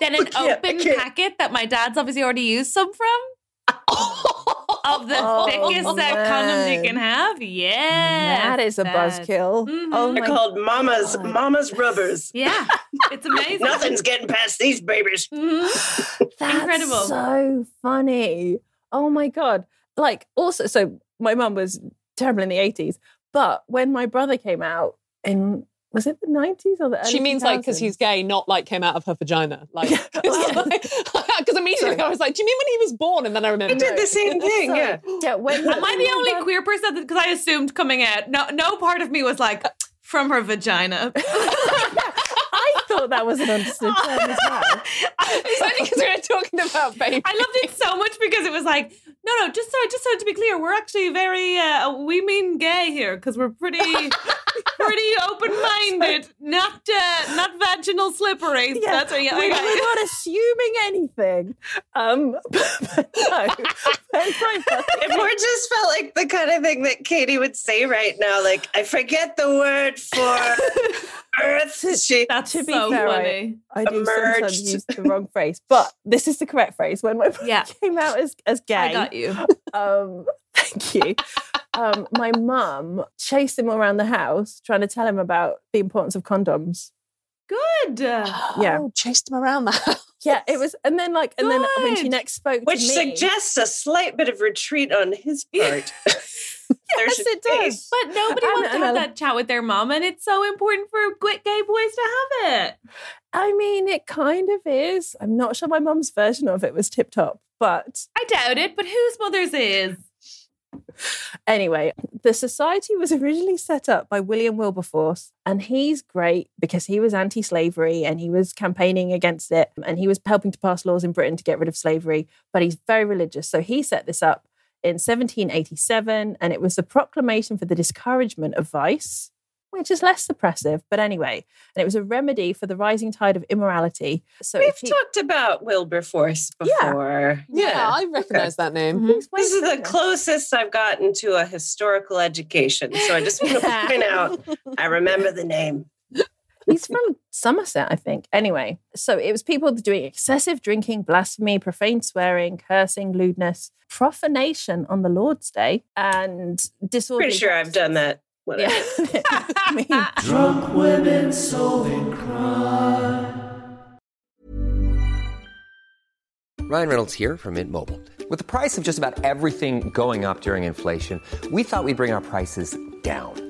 (laughs) an I can't- I open packet that my dad's obviously already used some from (laughs) of the Oh, thickest uh, condoms you can have. Yeah, that is a buzzkill. Mhm. Oh They're called mama's God. mama's rubbers. Yeah, it's amazing. Nothing's getting past these babies. Mhm. (gasps) That's Incredible. So funny. Oh my god. Like also so my mum was terrible in the 80s, but when my brother came out in was it the 90s or the early She means like because he's gay, not like came out of her vagina. (laughs) Like (laughs) Well- (laughs) because immediately Sorry. I was like, "Do you mean when he was born?" And then I I remember. did the same thing. Sorry. Yeah. Yeah, when Am I the only queer person? Because I assumed coming out, no, no part of me was like, from her vagina. I thought that was an understood term as well. (laughs) It's only because we were talking about baby. I loved it so much because it was like, no, no, just so, just so to be clear, we're actually very, uh, we mean gay here because we're pretty, (laughs) pretty open-minded, not, uh, not vaginal slippery. Yeah, That's what, yeah, we, okay. we're not assuming anything. Um, (laughs) but no, when my mother- It more just felt like the kind of thing that Katie would say right now. Like, I forget the word for earth. (laughs) She, That's to be so fair, funny. I do sometimes Emerged. use the wrong phrase, but this is the correct phrase. When my mother Yeah. (laughs) came out as, as gay, I got you. (laughs) um, thank you. Um, my mum chased him around the house trying to tell him about the importance of condoms. Good. (gasps) Yeah. Oh, chased him around the house. Yeah, it was, and then like, and then when she next spoke, which to me, suggests a slight bit of retreat on his part. (laughs) yes, it does. (laughs) But nobody And- wants to have I- that chat with their mom, and it's so important for gay gay boys to have it. I mean, it kind of is. I'm not sure my mum's version of it was tip top, but I doubt it, but whose mother's is? Anyway, the society was originally set up by William Wilberforce, and he's great because he was anti slavery and he was campaigning against it and he was helping to pass laws in Britain to get rid of slavery, but he's very religious. So he set this up in 1787, and it was the proclamation for the discouragement of vice. Which is less suppressive, but anyway, and it was a remedy for the rising tide of immorality. So We've he, talked about Wilberforce Yeah. before. Yeah, I recognise that name. Mm-hmm. He's way This is the closest I've gotten to a historical education. So I just want to (laughs) point out I remember the name. He's from Somerset, I think. Anyway, so it was people doing excessive drinking, blasphemy, profane swearing, cursing, lewdness, profanation on the Lord's Day, and disorderly. Pretty sure I've done that. Whatever. Yeah. I (laughs) (laughs) mean, Drunk women solving crime. Ryan Reynolds here from Mint Mobile. With the price of just about everything going up during inflation, we thought we'd bring our prices down.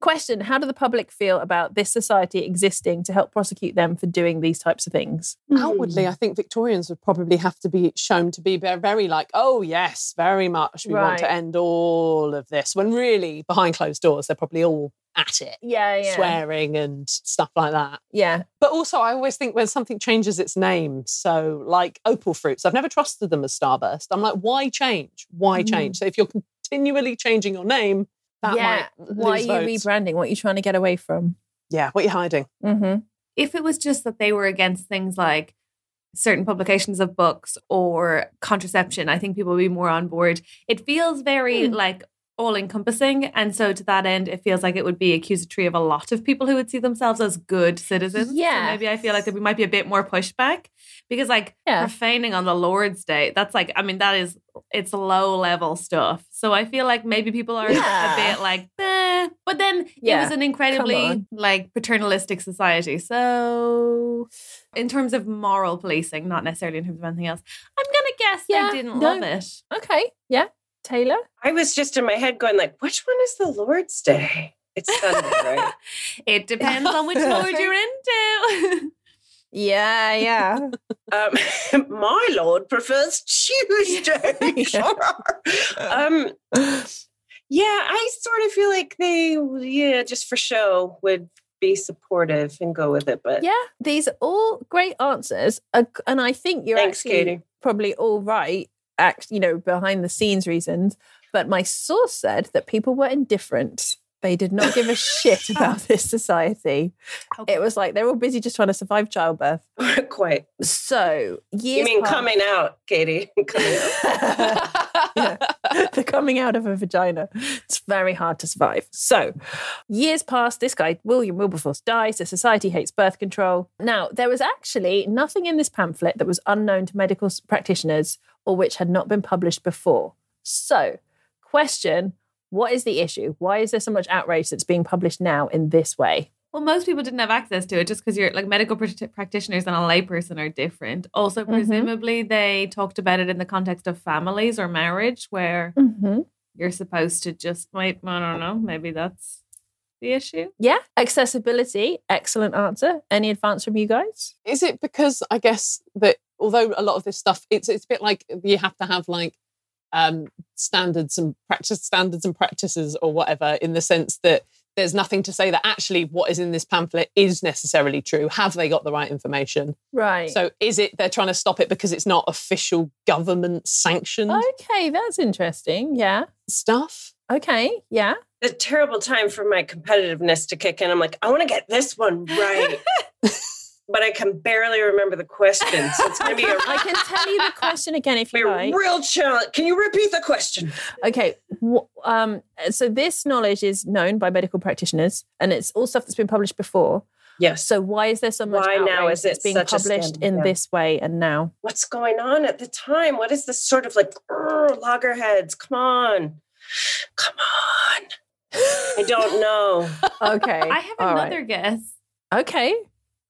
Question How do the public feel about this society existing to help prosecute them for doing these types of things? Outwardly, I think Victorians would probably have to be shown to be very like, oh, yes, very much. We want to end all of this. When really, behind closed doors, they're probably all at it, Yeah, yeah. swearing and stuff like that. Yeah. But also, I always think when something changes its name, so like Opal Fruits, I've never trusted them as Starburst. I'm like, why change? Why mm. change? So if you're continually changing your name, that yeah. might Why are you votes. rebranding? What are you trying to get away from? Yeah, what are you hiding? Mm-hmm. if it was just that they were against things like certain publications of books or contraception, I think people would be more on board. It feels very Hmm. like all encompassing. And so to that end, it feels like it would be accusatory of a lot of people who would see themselves as good citizens. So Yeah. maybe I feel like there might be a bit more pushback because like Yeah. profaning on the Lord's Day, that's like, I mean, that is, it's low level stuff. So I feel like maybe people are Yeah. a bit like, eh. but then it was an incredibly like paternalistic society. So in terms of moral policing, not necessarily in terms of anything else, I'm gonna guess Yeah, they didn't no. love it. Okay. Yeah. Taylor? I was just in my head going like, which one is the Lord's Day? It's Sunday, right? (laughs) It depends on which (laughs) lord you're into. (laughs) Yeah, yeah. Um, (laughs) my Lord prefers Tuesday. (laughs) um, yeah, I sort of feel like they, yeah, just for show would be supportive and go with it. But yeah, these are all great answers. And I think you're Thanks, actually Katie. probably all right, act, you know, behind the scenes reasons. But my source said that people were indifferent. They did not give a shit (laughs) about this society. It was like they're all busy just trying to survive childbirth. (laughs) Quite. So years You mean passed- coming out, Katie? (laughs) Coming out. yeah. the coming out of a vagina. It's very hard to survive. So, years past, this guy, William Wilberforce, dies. The society hates birth control. Now, there was actually nothing in this pamphlet that was unknown to medical practitioners or which had not been published before. So, question what is the issue? Why is there so much outrage that's being published now in this way? Well, most people didn't have access to it just because you're like medical prac- practitioners and a layperson are different. Also, Mhm. presumably, they talked about it in the context of families or marriage where Mm-hmm. you're supposed to just, wait, I don't know, maybe that's the issue. Yeah, accessibility. Excellent answer. Any advance from you guys? Is it because I guess that although a lot of this stuff, it's it's a bit like you have to have like um, standards and practice standards and practices or whatever, in the sense that there's nothing to say that actually what is in this pamphlet is necessarily true. Have they got the right information? Right. So is it they're trying to stop it because it's not official government sanctioned Okay, that's interesting. Yeah. stuff? Okay. Yeah. a terrible time for my competitiveness to kick in. I'm like, I want to get this one right. (laughs) but I can barely remember the question. So it's going to be a (laughs) I can tell you the question again if you a like. real challenge. Can you repeat the question? Okay. Um, so this knowledge is known by medical practitioners, and it's all stuff that's been published before. Yes. So why is there so much Why now outrage is it being such published scandal? in Yeah. this way and now? What's going on at the time? What is this sort of like loggerheads? Come on. Come on. I don't know. (laughs) Okay. I have all right. another guess. Okay.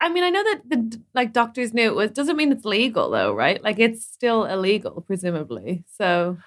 I mean, I know that the like doctors knew it was doesn't mean it's legal though, right? Like it's still illegal, presumably. So,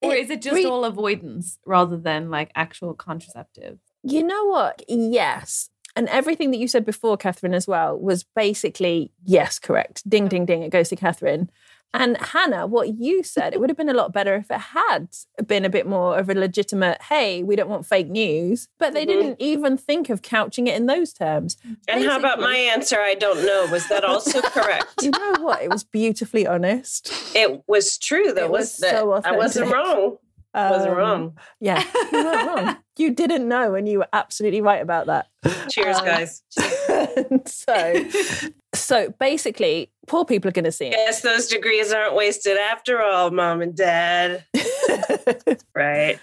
or is it just re- all avoidance rather than like actual contraceptive? You know what? Yes. And everything that you said before, Catherine, as well, was basically yes, correct. Ding, ding, ding. It goes to Catherine. And Hannah, what you said, it would have been a lot better if it had been a bit more of a legitimate, hey, we don't want fake news. But they Mhm. didn't even think of couching it in those terms. And how about my answer? I don't know. Was that also correct? (laughs) You know what? It was beautifully honest. It was true, though. It was, was that so I wasn't wrong. I wasn't Um, wrong. Yeah, (laughs) you weren't wrong. You didn't know, and you were absolutely right about that. Cheers, Um, guys. (laughs) so, so basically, poor people are going to see it. Guess those degrees aren't wasted after all, mom and dad. (laughs) right.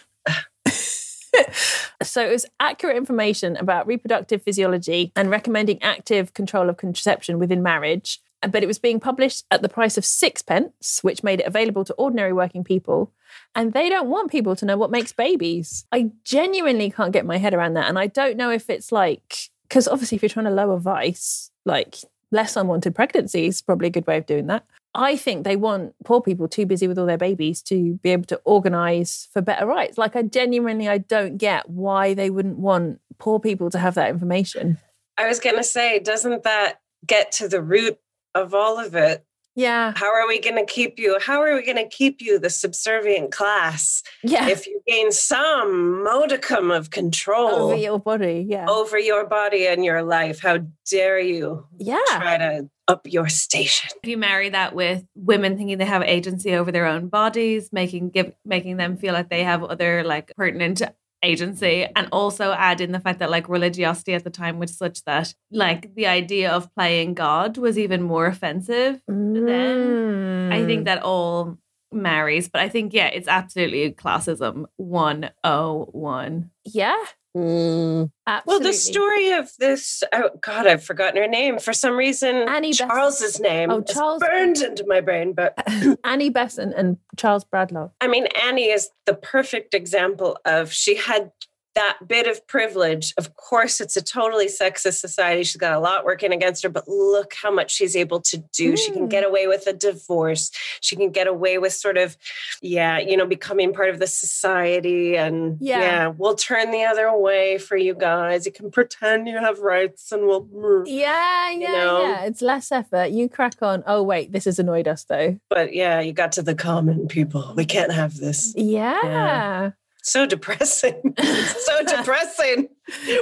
So it was accurate information about reproductive physiology and recommending active control of contraception within marriage. But it was being published at the price of sixpence, which made it available to ordinary working people. And they don't want people to know what makes babies. I genuinely can't get my head around that. And I don't know if it's like, because obviously, if you're trying to lower vice, like less unwanted pregnancies, probably a good way of doing that. I think they want poor people too busy with all their babies to be able to organize for better rights. Like I genuinely I don't get why they wouldn't want poor people to have that information. I was going to say, doesn't that get to the root of all of it? Yeah. How are we going to keep you? How are we going to keep you the subservient class Yeah. if you gain some modicum of control over your body. Yeah. over your body and your life? How dare you yeah. try to up your station? If you marry that with women thinking they have agency over their own bodies, making give making them feel like they have other like pertinent agency and also add in the fact that like religiosity at the time was such that like the idea of playing god was even more offensive then i Mm. think that all marries but i think yeah it's absolutely classism 101 Yeah. Mm. Well, the story of this, oh God, I've forgotten her name. For some reason, Annie. Charles's name Oh, Charles- burned into my brain. But (clears throat) Annie Besant and Charles Bradlaugh. I mean, Annie is the perfect example of she had that bit of privilege. Of course, it's a totally sexist society. She's got a lot working against her, but look how much she's able to do. She can Mm. get away with a divorce. She can get away with sort of, yeah, you know, becoming part of the society. And Yeah. yeah, we'll turn the other way for you guys. You can pretend you have rights and we'll. Yeah, yeah, know? yeah. It's less effort. You crack on. Oh wait, this has annoyed us though. But yeah, you got to the common people. We can't have this. Yeah. So depressing. (laughs) So depressing.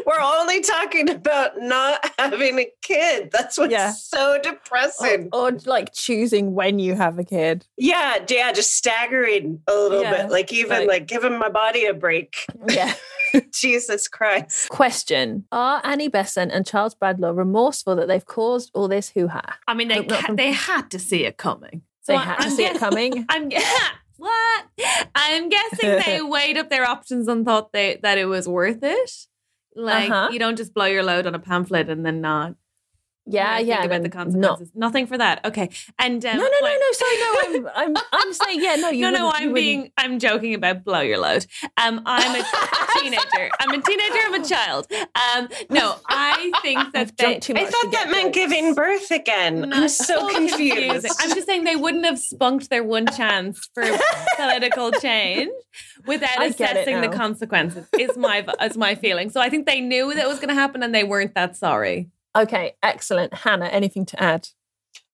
We're only talking about not having a kid. That's what's Yeah. so depressing. Or like choosing when you have a kid. Yeah, yeah, just staggering a little Yeah, bit. Like even like- like, giving my body a break. Yeah. (laughs) Jesus Christ. Question Are Annie Besant and Charles Bradlaugh remorseful that they've caused all this hoo ha? I mean, they ca- from- they had to see it coming. They had to see it coming? (laughs) I'm what? I'm guessing they (laughs) weighed up their options and thought they that it was worth it. Like Uh-huh. you don't just blow your load on a pamphlet and then not. Yeah, you know, yeah. Think about and the then consequences. Nothing for that. Okay. And um, No, no, no, no. Sorry, no. I'm, I'm, I'm saying, yeah, no. You (laughs) no, no, wouldn't- you I'm wouldn't- being, I'm joking about blow your load. Um, I'm a teenager. I'm a teenager. I'm a child. Um, no, I think (laughs) that they. I thought that meant giving birth again. I'm so confused. confusing. I'm just saying they wouldn't have spunked their one chance for (laughs) political change without I assessing the consequences. Is my is my feeling. So I think they knew that was going to happen and they weren't that sorry. Okay, excellent. Hannah, anything to add?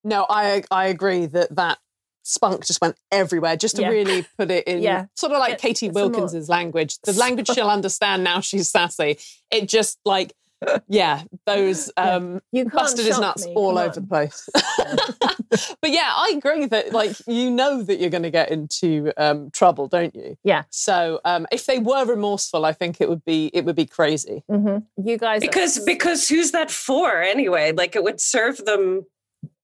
No, I I agree that that spunk just went everywhere. Just to Yeah. really put it (laughs) in, Yeah. sort of like Get Katie some more- Wilkins's language, the language she'll (laughs) understand now. She's sassy. It just like, (laughs) yeah, those um, You busted his nuts me, all come over the place. (laughs) but yeah, I agree that like you know that you're going to get into um, trouble, don't you? Yeah. So um, if they were remorseful, I think it would be it would be crazy. Mm-hmm. You guys, Because because who's that for anyway? Like it would serve them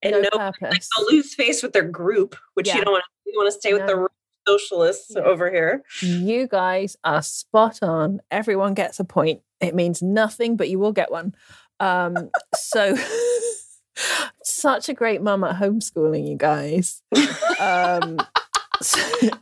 in No no, purpose. Like they'll lose face with their group, which Yeah. you don't want. You want to stay with the No. socialists over here. You guys are spot on. Everyone gets a point. It means nothing, but you will get one. Um, so, (laughs) such a great mum at homeschooling, you guys. Um,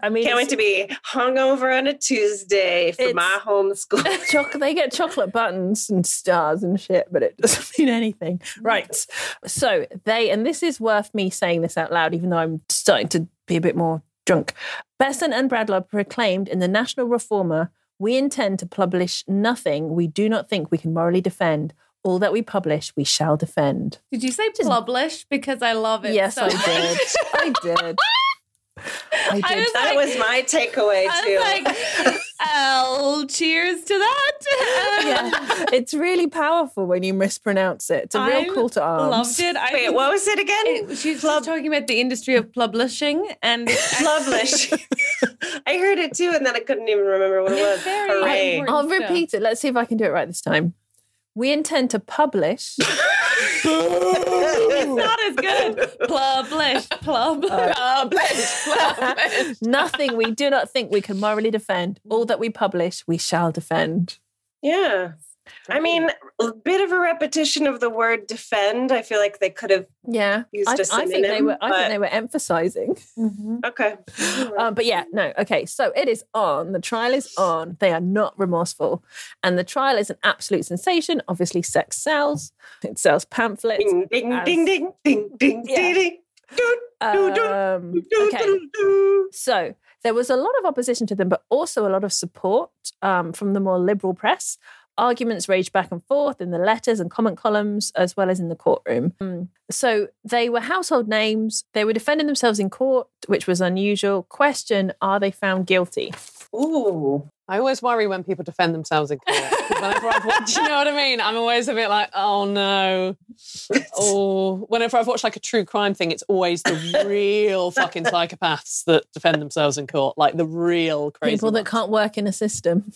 I mean, Can't wait to be hungover on a Tuesday for my homeschool. (laughs) Choc- they get chocolate buttons and stars and shit, but it (laughs) doesn't mean anything. Right. So they, and this is worth me saying this out loud, even though I'm starting to be a bit more drunk. Besant and Bradlaugh proclaimed in the National Reformer, we intend to publish nothing we do not think we can morally defend. All that we publish, we shall defend. Did you say publish? Because I love it. Yes, so I much. did. I did. (laughs) I did. was that like- was my takeaway I too. was like, "Oh, cheers to that. (laughs) yeah, it's really powerful when you mispronounce it. It's a real I call to arms. Loved it. I, Wait, what was it again? It, she's just talking about the industry of publishing and (laughs) Publish. I heard it too, and then I couldn't even remember what it was. very Hooray. important. I'll repeat it. Let's see if I can do it right this time. We intend to publish. (laughs) it's not as good. Publish, publish, publish, publish. (laughs) Nothing we do not think we can morally defend. All that we publish, we shall defend. Yeah. I mean, a bit of a repetition of the word defend. I feel like they could have Yeah, used I, a I synonym. think they were. I think they were emphasizing. Okay. Um, but yeah, no. Okay, so it is on. The trial is on. They are not remorseful, and the trial is an absolute sensation. Obviously, sex sells. It sells pamphlets. Ding, ding, as- ding, ding, ding, ding, Yeah. ding, Um, okay. doo, doo. So there was a lot of opposition to them, but also a lot of support um, from the more liberal press. Arguments raged back and forth in the letters and comment columns, as well as in the courtroom. Mm. So they were household names. They were defending themselves in court, which was unusual. Question Are they found guilty? Ooh. I always worry when people defend themselves in court. Whenever I've watched, you know what I mean? I'm always a bit like, oh no. Or whenever I've watched like a true crime thing, it's always the real fucking psychopaths that defend themselves in court, like the real crazy People that ones. can't work in a system.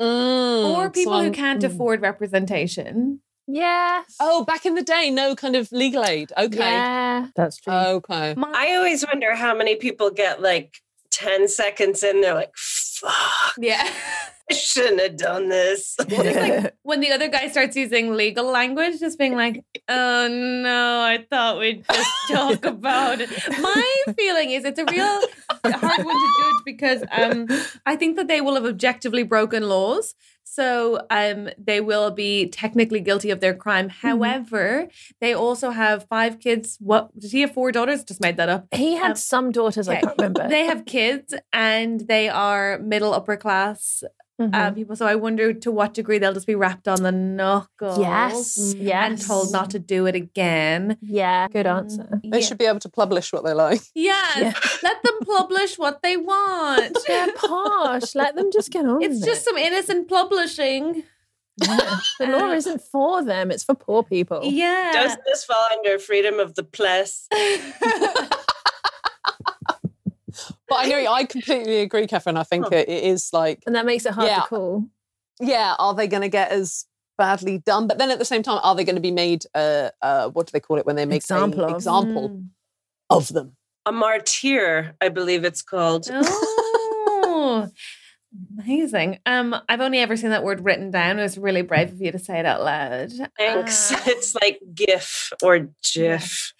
Mm, or so people who can't mm. afford representation. Yes. Oh, back in the day, no kind of legal aid. Okay. Yeah, that's true. Okay. I always wonder how many people get like 10 seconds in, they're like, fuck, Yeah. (laughs) I shouldn't have done this. (laughs) (laughs) when the other guy starts using legal language, just being like, oh no, I thought we'd just (laughs) talk about it. My feeling is it's a real hard one to judge because um, I think that they will have objectively broken laws. So um, they will be technically guilty of their crime. However, they also have five kids. What did he have? Four daughters? Just made that up. He had Um, some daughters, I can't remember. They have kids and they are middle upper class Mhm. uh, people. So I wonder to what degree they'll just be wrapped on the knuckles. Yes, yes. And told not to do it again. yeah, good answer. They Yeah. should be able to publish what they like. (laughs) Yes. Let them publish what they want. (laughs) They're posh. Let them just get on. It's with just it. some innocent publishing. Yeah. the law (laughs) isn't for them; it's for poor people. Yeah. Doesn't this fall under freedom of the press? But I know I completely agree, Catherine. I think it, it is like and that makes it hard Yeah. to call. yeah, are they going to get as badly done? But then at the same time, are they going to be made? Uh, uh, what do they call it when they make Example of. example Mm. of them? A martyr, I believe it's called. Oh, amazing. Um, I've only ever seen that word written down. It was really brave of you to say it out loud. Thanks. Uh, it's like GIF or GIF.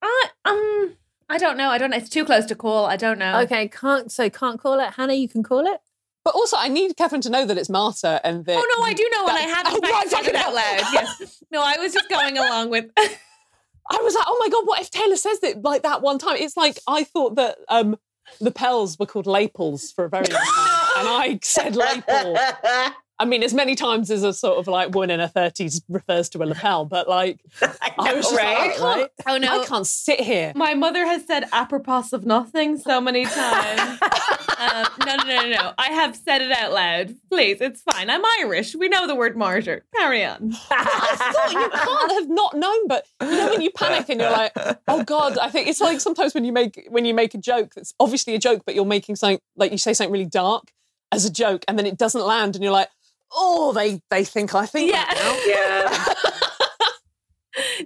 I um, I don't know. I don't know. It's too close to call. I don't know. Okay, can't so can't call it. Hannah, you can call it. But also, I need Catherine to know that it's Marta and that. Oh no, I do know, and I have in Oh, fact right, said it fucking out loud. Yes. No, I was just going along with. (laughs) (laughs) I was like, oh my god, what if Taylor says it like that one time? It's like I thought that um lapels were called lapels for a very long time, and I said lapel. (laughs) I mean, as many times as a sort of like woman in her thirties refers to a lapel, but like (laughs) I, was just like, I can't, Oh no, I can't sit here. My mother has said apropos of nothing so many times. (laughs) um, no, no, no, no, no. I have said it out loud. Please, it's fine. I'm Irish. We know the word martyr. Carry on. (laughs) I thought you can't have not known, but you know when you panic and you're like, oh god, I think it's like sometimes when you make when you make a joke that's obviously a joke, but you're making something like you say something really dark as a joke, and then it doesn't land, and you're like, oh, they they think I think Yeah. that now. Yeah. (laughs)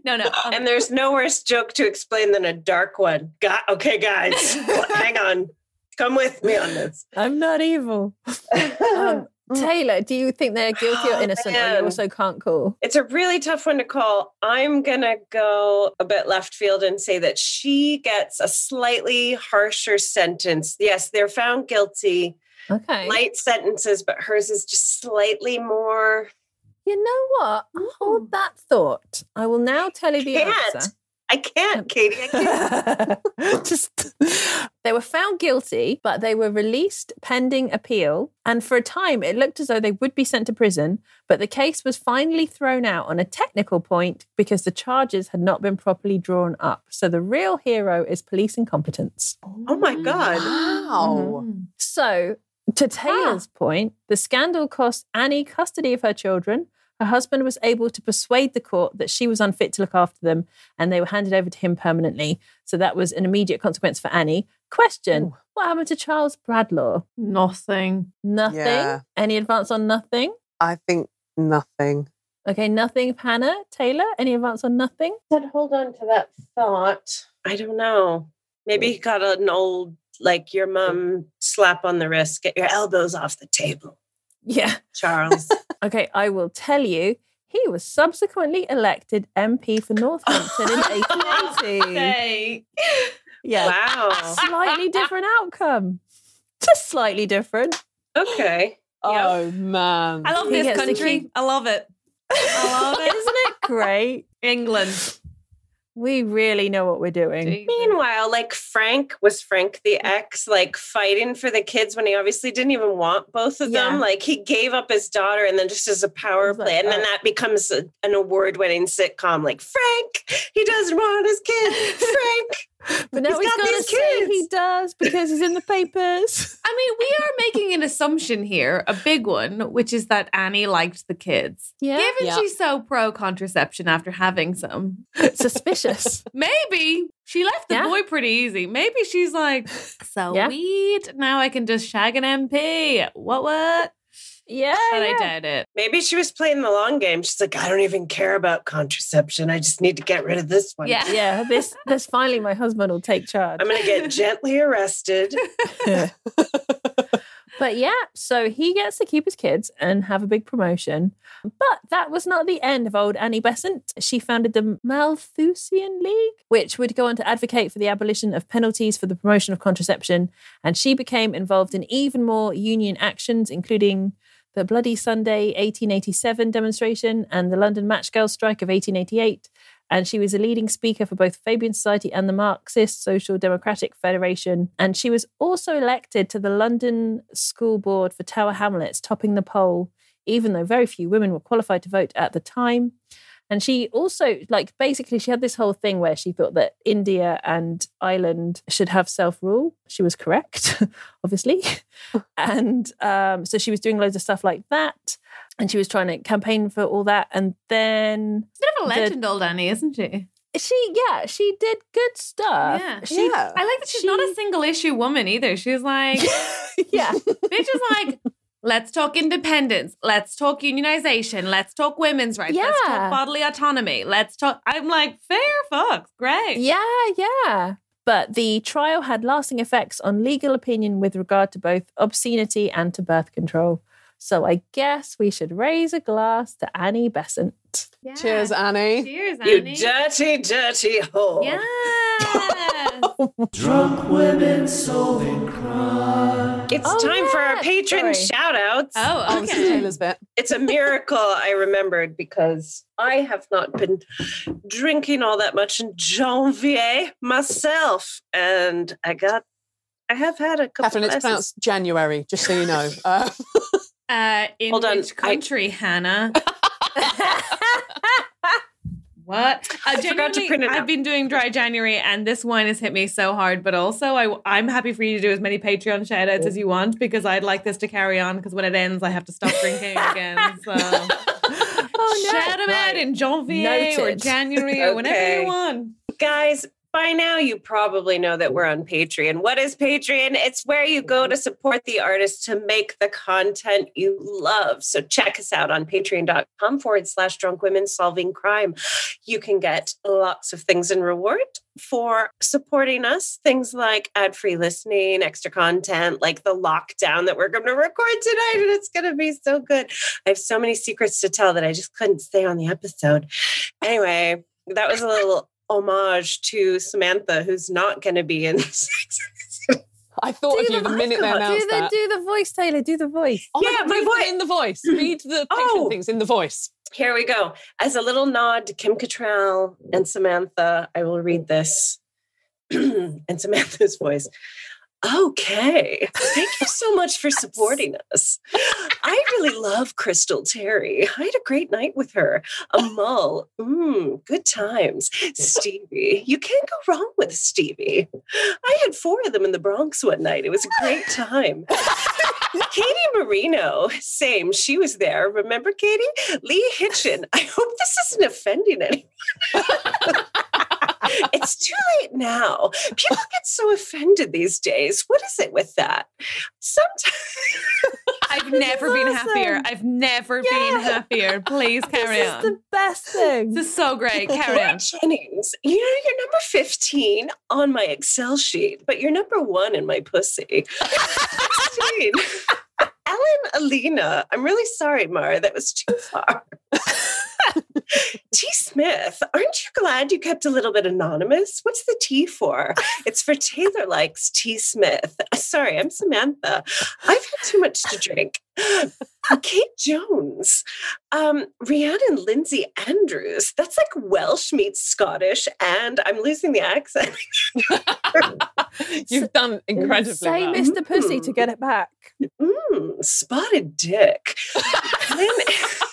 No, no. um, And there's no worse joke to explain than a dark one. Got okay, guys. (laughs) hang on. Come with me on this. I'm not evil. (laughs) Um, Taylor, do you think they're guilty or Oh, innocent, or you also can't call? It's a really tough one to call. I'm going to go a bit left field and say that she gets a slightly harsher sentence. Yes, they're found guilty, Okay. light sentences, but hers is just slightly more. you know what? Hold that thought. I will now tell you the Can't. answer. I can't, um, Katie. I can't. (laughs) Just they were found guilty, but they were released pending appeal. And for a time, it looked as though they would be sent to prison. But the case was finally thrown out on a technical point because the charges had not been properly drawn up. So the real hero is police incompetence. oh my God. (gasps) Wow. Mm-hmm. So, to Taylor's ah. point, the scandal cost Annie custody of her children. Her husband was able to persuade the court that she was unfit to look after them, and they were handed over to him permanently. So that was an immediate consequence for Annie. Question What happened to Charles Bradlaugh? Nothing. Nothing? Yeah. Any advance on nothing? I think nothing. Okay, nothing. Hannah, Taylor, any advance on nothing? said hold on to that thought. I don't know. Maybe he mm. got an old, like your mom slap on the wrist, get your elbows off the table, Yeah. (laughs) Charles. Okay, I will tell you. He was subsequently elected MP for Northampton in (laughs) 1880. Hey. Yeah. wow. slightly different outcome. (laughs) Just slightly different. Okay. Oh man. I love He this country. keep- I love it. I love it. Isn't it great? England. We really know what we're doing. Meanwhile, like Frank was Frank the mm. ex, like fighting for the kids when he obviously didn't even want both of them. Like he gave up his daughter and then just as a power It's like, play. and then oh. that becomes a, an award winning sitcom. Like Frank, he doesn't want his kid. (laughs) Frank. (laughs) But now He's he's, got got to say he does because he's in the papers. (laughs) I mean, we are making an assumption here, a big one, which is that Annie liked the kids. Yeah. Given Yeah. she's so pro contraception after having some, (laughs) Suspicious. maybe she left the Yeah. boy pretty easy. Maybe she's like, so Yeah. weed. Now I can just shag an MP. What, what? Yeah. But I yeah. doubt it. Maybe she was playing the long game. She's like, I don't even care about contraception. I just need to get rid of this one. Yeah. Yeah, this this finally my husband will take charge. I'm going to get (laughs) gently arrested. (laughs) But yeah, so he gets to keep his kids and have a big promotion. But that was not the end of old Annie Besant. She founded the Malthusian League, which would go on to advocate for the abolition of penalties for the promotion of contraception. And she became involved in even more union actions, including the Bloody Sunday 1887 demonstration and the London Match Girls strike of 1888. And she was a leading speaker for both Fabian Society and the Marxist Social Democratic Federation. And she was also elected to the London School Board for Tower Hamlets, topping the poll, even though very few women were qualified to vote at the time. And she also, like, basically, she had this whole thing where she thought that India and Ireland should have self rule. She was correct, (laughs) obviously. (laughs) and um, so she was doing loads of stuff like that. And she was trying to campaign for all that. And then A Bit of a The- legend, old Annie, isn't she? she, yeah, she did good stuff. Yeah. She, Yeah. I like that she's not a single issue woman either. She's like, (laughs) yeah. bitch is like, Let's talk independence. Let's talk unionization. Let's talk women's rights. Let's talk bodily autonomy. Let's talk. I'm like, fair fucks. Great. Yeah, yeah. But the trial had lasting effects on legal opinion with regard to both obscenity and to birth control. So I guess we should raise a glass to Annie Besant. Cheers, Annie. Cheers, Annie. You dirty, dirty whore. Yes. (laughs) Drunk women solving crime. It's Oh, time for our patron sorry. shout outs. oh, this is okay. Taylor's bit. It's a miracle I remembered because I have not been drinking all that much in Janvier myself. And I got, I have had a couple Catherine, it's pronounced January, just so you know. (laughs) Uh, Uh, in Hold on, which I- country, Hannah? (laughs) (laughs) what? Uh, (laughs) I forgot to print it. I've been doing dry January, and this wine has hit me so hard. But also, I, I'm happy for you to do as many Patreon shout outs as you want because I'd like this to carry on. Because when it ends, I have to stop drinking (laughs) again. So Oh, shout them out in Janvier or Noted. January or whenever you want. Guys, by now you probably know that we're on Patreon. What is Patreon? It's where you go mm-hmm. to support the artists to make the content you love. So check us out on patreon.com forward slash drunk women solving crime. You can get lots of things in reward for supporting us. Things like ad free listening, extra content, like the lockdown that we're going to record tonight. And it's going to be so good. I have so many secrets to tell that I just couldn't stay on the episode. Anyway, that was a little homage to Samantha, who's not going to be in. (laughs) I thought of you the minute they do announced the that. do the voice, Taylor. Do the voice. Oh Yeah, God, my voice- in the voice. Read the (clears throat) patron Oh. things in the voice. Here we go. As a little nod to Kim Cattrall and Samantha, I will read this (clears throat) in Samantha's voice. Okay. Thank you (laughs) so much for supporting us. I really love Crystal Terry. I had a great night with her. A mull. Mmm, good times. Stevie. You can't go wrong with Stevie. I had four of them in the Bronx one night. It was a great time. Katie Marino, same. She was there. Remember Katie? Lee Hitchin. I hope this isn't offending anyone. (laughs) it's too late now. People get so offended these days. What is it with that? Sometimes (laughs) I've never been happier. I've never been happier. Please carry this on. is the best thing. This is so great. Carry Laura on. Jennings, you know, you're number 15 on my Excel sheet, but you're number one in my pussy. (laughs) 16. (laughs) Ellen Alina, I'm really sorry, Mara, that was too far. T. Smith, aren't you glad you kept a little bit anonymous? What's the T for? It's for Taylor likes T. Smith. Sorry, I'm Samantha. I've had too much to drink. Kate Jones, um, Rhiannon Lindsay Andrews. That's like Welsh meets Scottish, and I'm losing the accent. You've done incredibly Say well. Mr. Pussy to get it back. Mm, spotted dick. Lynn- (laughs)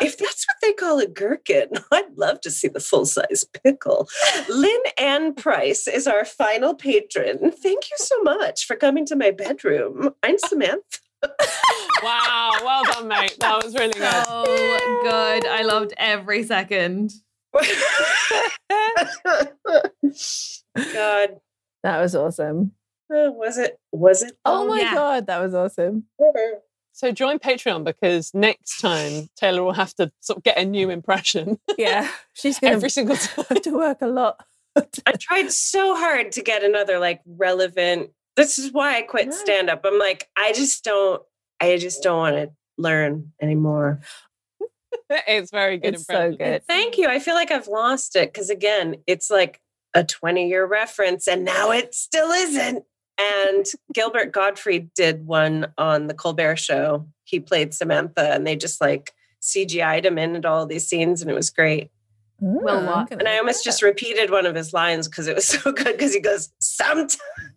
if that's what they call a gherkin, (laughs) I'd love to see the full size pickle. Lynn Ann Price is our final patron. Thank you so much for coming to my bedroom. I'm Samantha. Wow, well done, mate. That was really good. So good. I loved every second. God, That was awesome. Uh, was it? Was it? Oh, my yeah. god, that was awesome. So join Patreon because next time Taylor will have to sort of get a new impression Yeah, (laughs) she's gonna every single (laughs) time. have to work a lot. I tried so hard to get another like relevant. This is why I quit Right. stand up. I'm like, I just don't. I just don't want to learn anymore. (laughs) it's very good It's so good. Thank you. I feel like I've lost it because again, it's like a 20 year reference, and now it still isn't. And Gilbert Gottfried did one on the Colbert Show. He played Samantha, and they just like CGI'd him in into all these scenes, and it was great. Well, what? I'm gonna And I almost that just repeated one of his lines because it was (laughs) so good. Because he goes, "Sometimes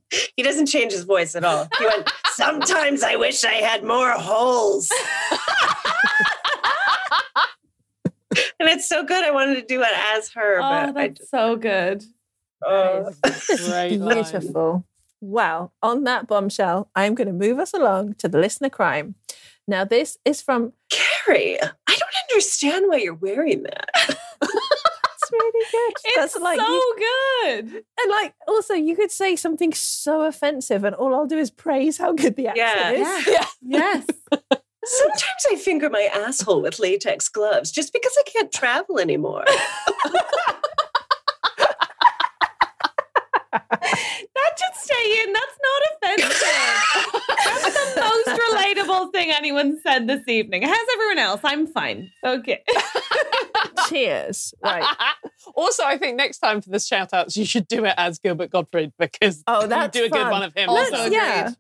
(laughs) he doesn't change his voice at all." He went, (laughs) "Sometimes I wish I had more holes." and it's so good. I wanted to do it as her, Oh, but I that's just, so good. oh. Great line. Beautiful. Well, on that bombshell, I'm going to move us along to the listener crime. Now, this is from. Carrie, I don't understand why you're wearing that. (laughs) It's really good. (laughs) It's That's like so you- good. And like also you could say something so offensive and all I'll do is praise how good the accent Yeah. is. (laughs) Yeah. Yes. Sometimes I finger my asshole with latex gloves just because I can't travel anymore. That should stay in. That's not offensive. That's the (laughs) most relatable thing anyone said this evening. How's everyone else? I'm fine. Okay. (laughs) Cheers. Right. (laughs) also, I think next time for the shout outs, you should do it as Gilbert Gottfried because Oh, you that's do a good one of him. Let's- also. yeah.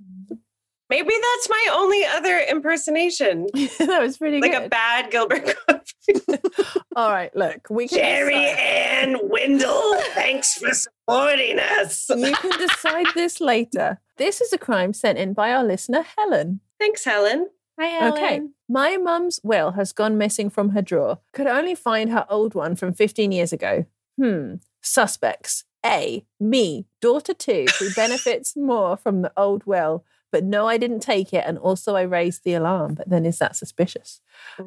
Maybe that's my only other impersonation. (laughs) that was pretty good. like good. a bad Gilbert. (laughs) All right, look, we can Jerry decide- Ann Windle, thanks for supporting us. You can (laughs) decide this later. This is a crime sent in by our listener Helen. Thanks, Helen. Hi, Helen. Okay. My mum's will has gone missing from her drawer. Could only find her old one from 15 years ago. Hmm. Suspects. A. Me, daughter two, who benefits more from the old will. But no, I didn't take it. And also, I raised the alarm. But then, is that suspicious?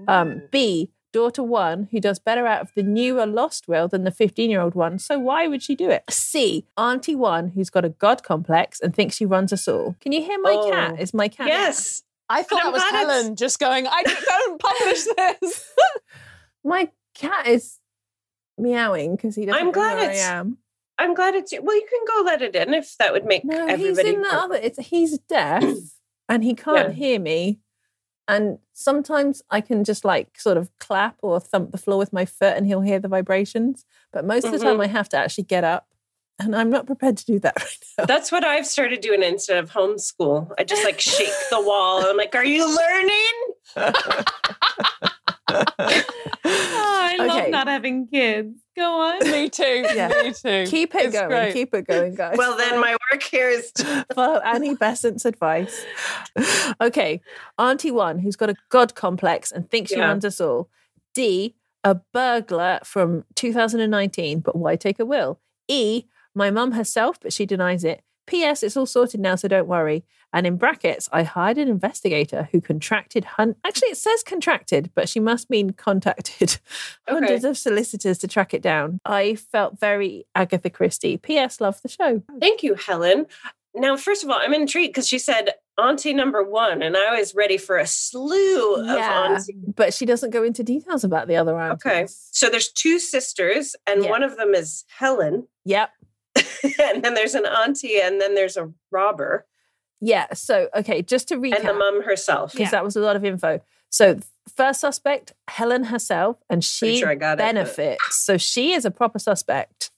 Um, B. Daughter one, who does better out of the newer lost will than the 15 year old one. So, why would she do it? C. Auntie one, who's got a God complex and thinks she runs us all. Can you hear my Oh. cat? Is my cat? Yes. I thought that was glad it's- Helen just going, I don't publish this. (laughs) (laughs) My cat is meowing because he doesn't I'm know glad where I it's- am. I'm glad it's well. You can go let it in if that would make No, he's in the other. It's he's deaf (clears throat) and he can't Yeah. hear me. And sometimes I can just like sort of clap or thump the floor with my foot and he'll hear the vibrations. But most of the time Mhm. I have to actually get up. And I'm not prepared to do that (laughs) right now. That's what I've started doing instead of homeschool. I just like shake the wall. I'm like, "Are you learning?" (laughs) Oh, I love not having kids. Go on. Me too. (laughs) Yeah. Me too. Keep it It's going. great. Keep it going, guys. Well, then my work here is. (laughs) To- Follow Annie Besant's advice. Okay. Auntie one, who's got a God complex and thinks she Yeah. runs us all. D, a burglar from 2019, but why take a will? E, my mum herself, but she denies it. P.S. It's all sorted now, so don't worry. And in brackets, I hired an investigator who contracted hun- actually it says contracted, but she must mean contacted (laughs) hundreds of solicitors to track it down. I felt very Agatha Christie. P.S. Love the show. Thank you, Helen. Now, first of all, I'm intrigued because she said auntie number one, and I was ready for a slew of auntie. but she doesn't go into details about the other aunties. Okay, so there's two sisters, and Yeah. one of them is Helen, Yep. (laughs) and then there's an auntie, and then there's a robber, Yeah. So, okay, just to recap, and the mum herself. because that was a lot of info. So, first suspect, Helen herself, and she sure got it, but- benefits. So, she is a proper suspect,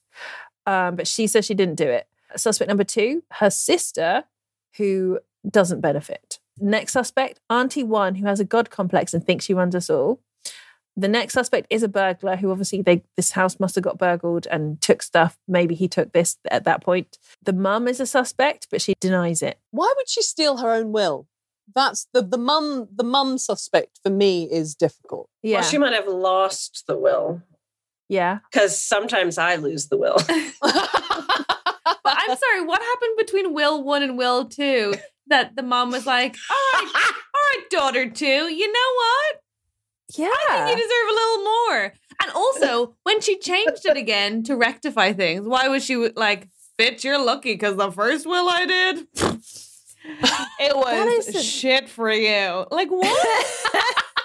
um, but she says she didn't do it. Suspect number two, her sister, who doesn't benefit. Next suspect, Auntie one, who has a God complex and thinks she runs us all. The next suspect is a burglar who obviously they this house must have got burgled and took stuff. Maybe he took this at that point. The mum is a suspect, but she denies it. Why would she steal her own will? That's the the mum the mum suspect for me is difficult. Yeah. Well, she might have lost the will yeah. because sometimes I lose the will. (laughs) (laughs) But I'm sorry, what happened between Will 1 and Will 2 that the mom was like, all right, all right, daughter 2, you know what? Yeah. I think you deserve a little more. And also, when she changed it again to rectify things, why was she like, Fitch, you're lucky because the first will I did, (laughs) it was shit for you. Like, (laughs) what?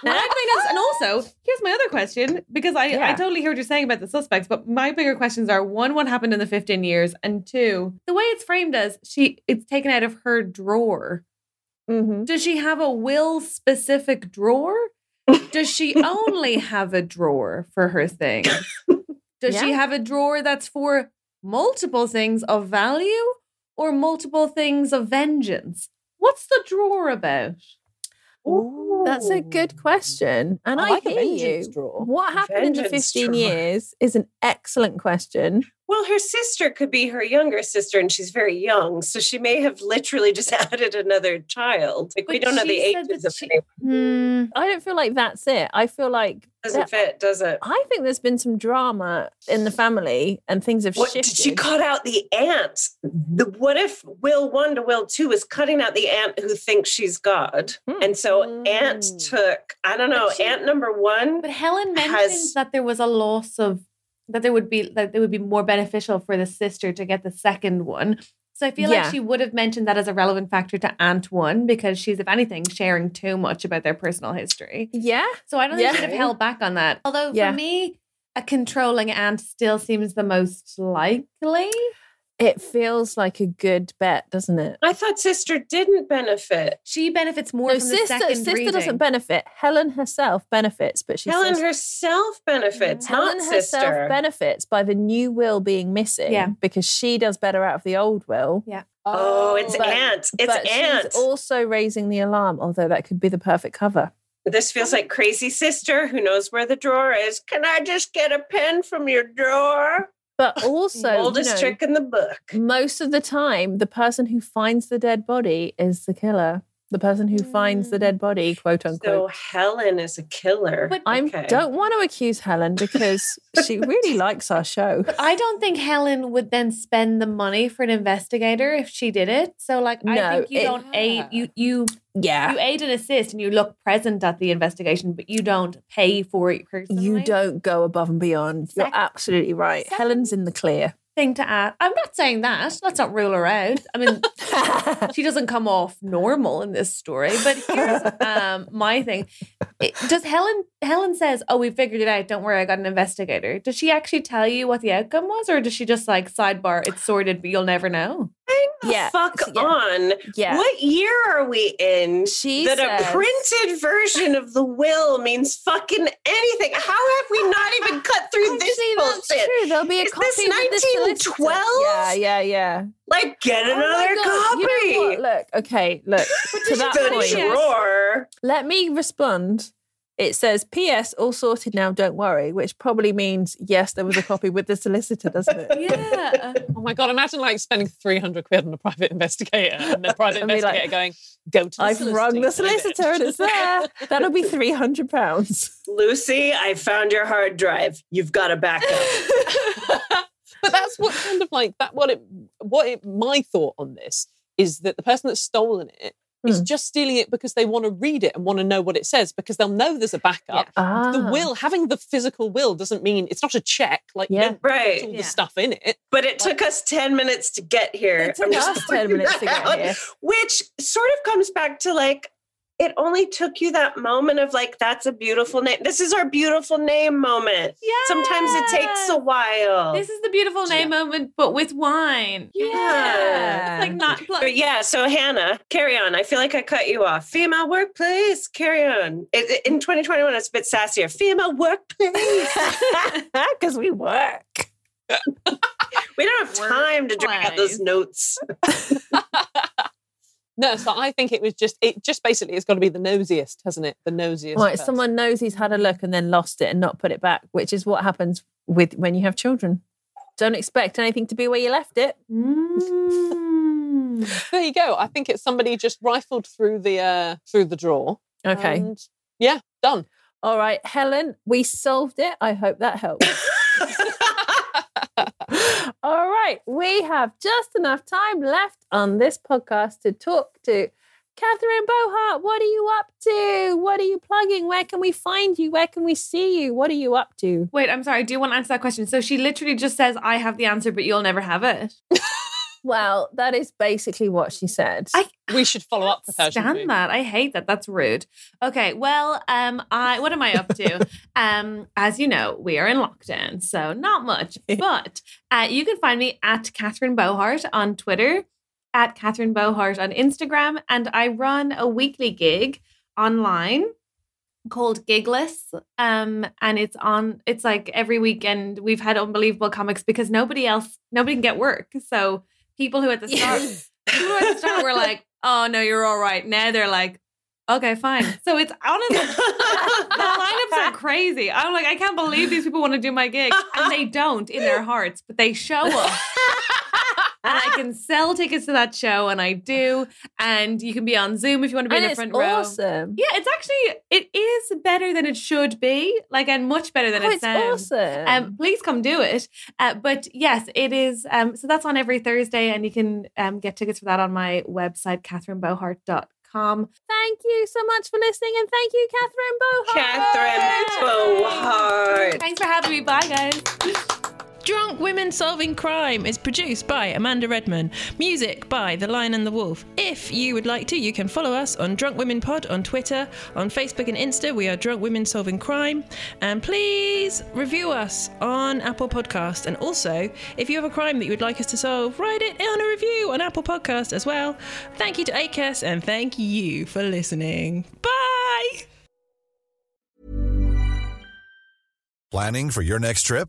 My thing is, and also, here's my other question because I, I totally hear what you're saying about the suspects, but my bigger questions are one, what happened in the 15 years, and two, the way it's framed as she it's taken out of her drawer. Mm-hmm. Does she have a will specific drawer? Does she only have a drawer for her things? (laughs) Does she have a drawer that's for multiple things of value or multiple things of vengeance? What's the drawer about? That's a good question. And I like hear vengeance you. drawer. What happened in the 15 drawer. years is an excellent question. Well, her sister could be her younger sister, and she's very young, so she may have literally just (laughs) added another child. Like we don't know the ages of she-. Hmm. I don't feel like that's it. I feel like Doesn't that- fit, does it? I think there's been some drama in the family and things have What shifted. did she cut out the aunt? The, what if Will one to Will two is cutting out the aunt who thinks she's God, Hmm. and so aunt Mm. took I don't know she- aunt number one. But Helen mentioned Has- that there was a loss of that there would be that it would be more beneficial for the sister to get the second one. So I feel Yeah. like she would have mentioned that as a relevant factor to Aunt One because she's, if anything, sharing too much about their personal history. Yeah. So I don't think Yeah. she'd have held back on that. Although Yeah. for me, a controlling aunt still seems the most likely. It feels like a good bet, doesn't it? I thought sister didn't benefit. She benefits more No, from the sister, second sister reading. doesn't benefit. Helen herself benefits, but she Helen says, herself benefits, Helen not herself sister. benefits by the new will being missing Yeah. because she does better out of the old will. Yeah. oh, it's But- Aunt. It's but Aunt. she's also raising the alarm, although that could be the perfect cover. This feels like crazy sister who knows where the drawer is. Can I just get a pen from your drawer? But (laughs) also, you Oldest know, trick in the book. most of the time, the person who finds the dead body is the killer. The person who finds the dead mm. body, quote unquote. So. Helen is a killer. But I Okay. don't want to accuse Helen because she really (laughs) likes our show. But I don't think Helen would then spend the money for an investigator if she did it. So, like, I think you it- don't aid you you Yeah. you aid and assist, and you look present at the investigation, but you don't pay for it personally. You don't go above and beyond. You're absolutely right. Helen's in the clear. Thing to add. I'm not saying that. Let's not rule her out. I mean, (laughs) she doesn't come off normal in this story. But here's (laughs) um, my thing: It- Does Helen? Helen says, "Oh, we figured it out. Don't worry, I got an investigator." Does she actually tell you what the outcome was, or does she just like sidebar? It's sorted, but you'll never know. Yeah, fuck yeah. on. Yeah. What year are we in? She that says- a printed version of the will means fucking anything. How have we not even (laughs) cut through this Actually, bullshit? true. There'll be a Is copy this with the solicitor. 1912? Yeah, yeah, yeah. Like, get Oh another copy. You know? Look, okay, look. (laughs) to that point, drawer. let me respond. It says, P.S. All sorted now, don't worry, which probably means, yes, there was a copy with the solicitor, doesn't it? (laughs) Yeah. Oh my god! Imagine like spending three hundred quid on a private investigator, and the (laughs) private And be like, investigator going, "Go to." The I've solicitor, rung the solicitor and it's there. That'll be £300. Lucy, I found your hard drive. You've got a backup. (laughs) but that's what kind of like that. What it, what it, my thought on this is that the person that's stolen it is Hmm. just stealing it because they want to read it and want to know what it says because they'll know there's a backup. The Ah. will, having the physical will, doesn't mean it's not a check. Like, Yeah. you don't put Right. all Yeah. the stuff in it. But it took us 10 minutes to get here. It took us 10 minutes to get here. Which sort of comes back to like, it only took you that moment of like, that's a beautiful name. This is our beautiful name moment. Yeah. Sometimes it takes a while. This is the beautiful name moment, but with wine. Yeah. It's like not. But yeah, so Hannah, carry on. I feel like I cut you off. Female workplace, carry on. It, it- in 2021, it's a bit sassier. Female workplace. (laughs) (laughs) Because we work. we don't have time to drag out those notes. (laughs) No, so I think it was just it just basically it's got to be the nosiest, hasn't it? The nosiest. Right, person. someone knows he's had a look and then lost it and not put it back, which is what happens with when you have children. Don't expect anything to be where you left it. (laughs) There you go. I think it's somebody just rifled through the uh through the drawer. Okay. and yeah, done. All right, Helen, we solved it. I hope that helps. (laughs) All right, we have just enough time left on this podcast to talk to Catherine Bohart. What are you up to? What are you plugging? Where can we find you? Where can we see you? What are you up to? Wait, I'm sorry. I do want to answer that question. So she literally just says, "I have the answer, but you'll never have it." (laughs) Well, that is basically what she said. I We should follow up with her. shouldn't we? that. I hate that. That's rude. Okay. Well, um, I what am I up to? (laughs) um, as you know, we are in lockdown, so not much. But uh, you can find me at Catherine Bohart on Twitter, at Catherine Bohart on Instagram, and I run a weekly gig online called Gigless. Um, and it's on. It's like every weekend we've had unbelievable comics because nobody else, nobody can get work. So people who at the (laughs) start, who at the start were like, (laughs) "Oh no, you're all right." Now they're like, "Okay, fine." So it's honestly the lineups are crazy. I'm like, I can't believe these people want to do my gig, and they don't in their hearts, but they show up. (laughs) And I can sell tickets to that show, and I do. And you can be on Zoom if you want to be and in the it's front row. awesome. Yeah, it's actually it is better than it should be, like and much better than Oh, it it's sounds. awesome. Um, please come do it. Uh, but yes, it is. Um, so that's on every Thursday, and you can um, get tickets for that on my website, catherinebohart.com. Thank you so much for listening, and thank you, Catherine Bohart. Catherine Bohart. Thanks for having me. Bye, guys. (laughs) Drunk Women Solving Crime is produced by Amanda Redman. Music by The Lion and the Wolf. If you would like to, you can follow us on Drunk Women Pod on Twitter, on Facebook and Insta. We are Drunk Women Solving Crime. And please review us on Apple Podcast. And also, if you have a crime that you would like us to solve, write it on a review on Apple Podcast as well. Thank you to Acast and thank you for listening. Bye. Planning for your next trip?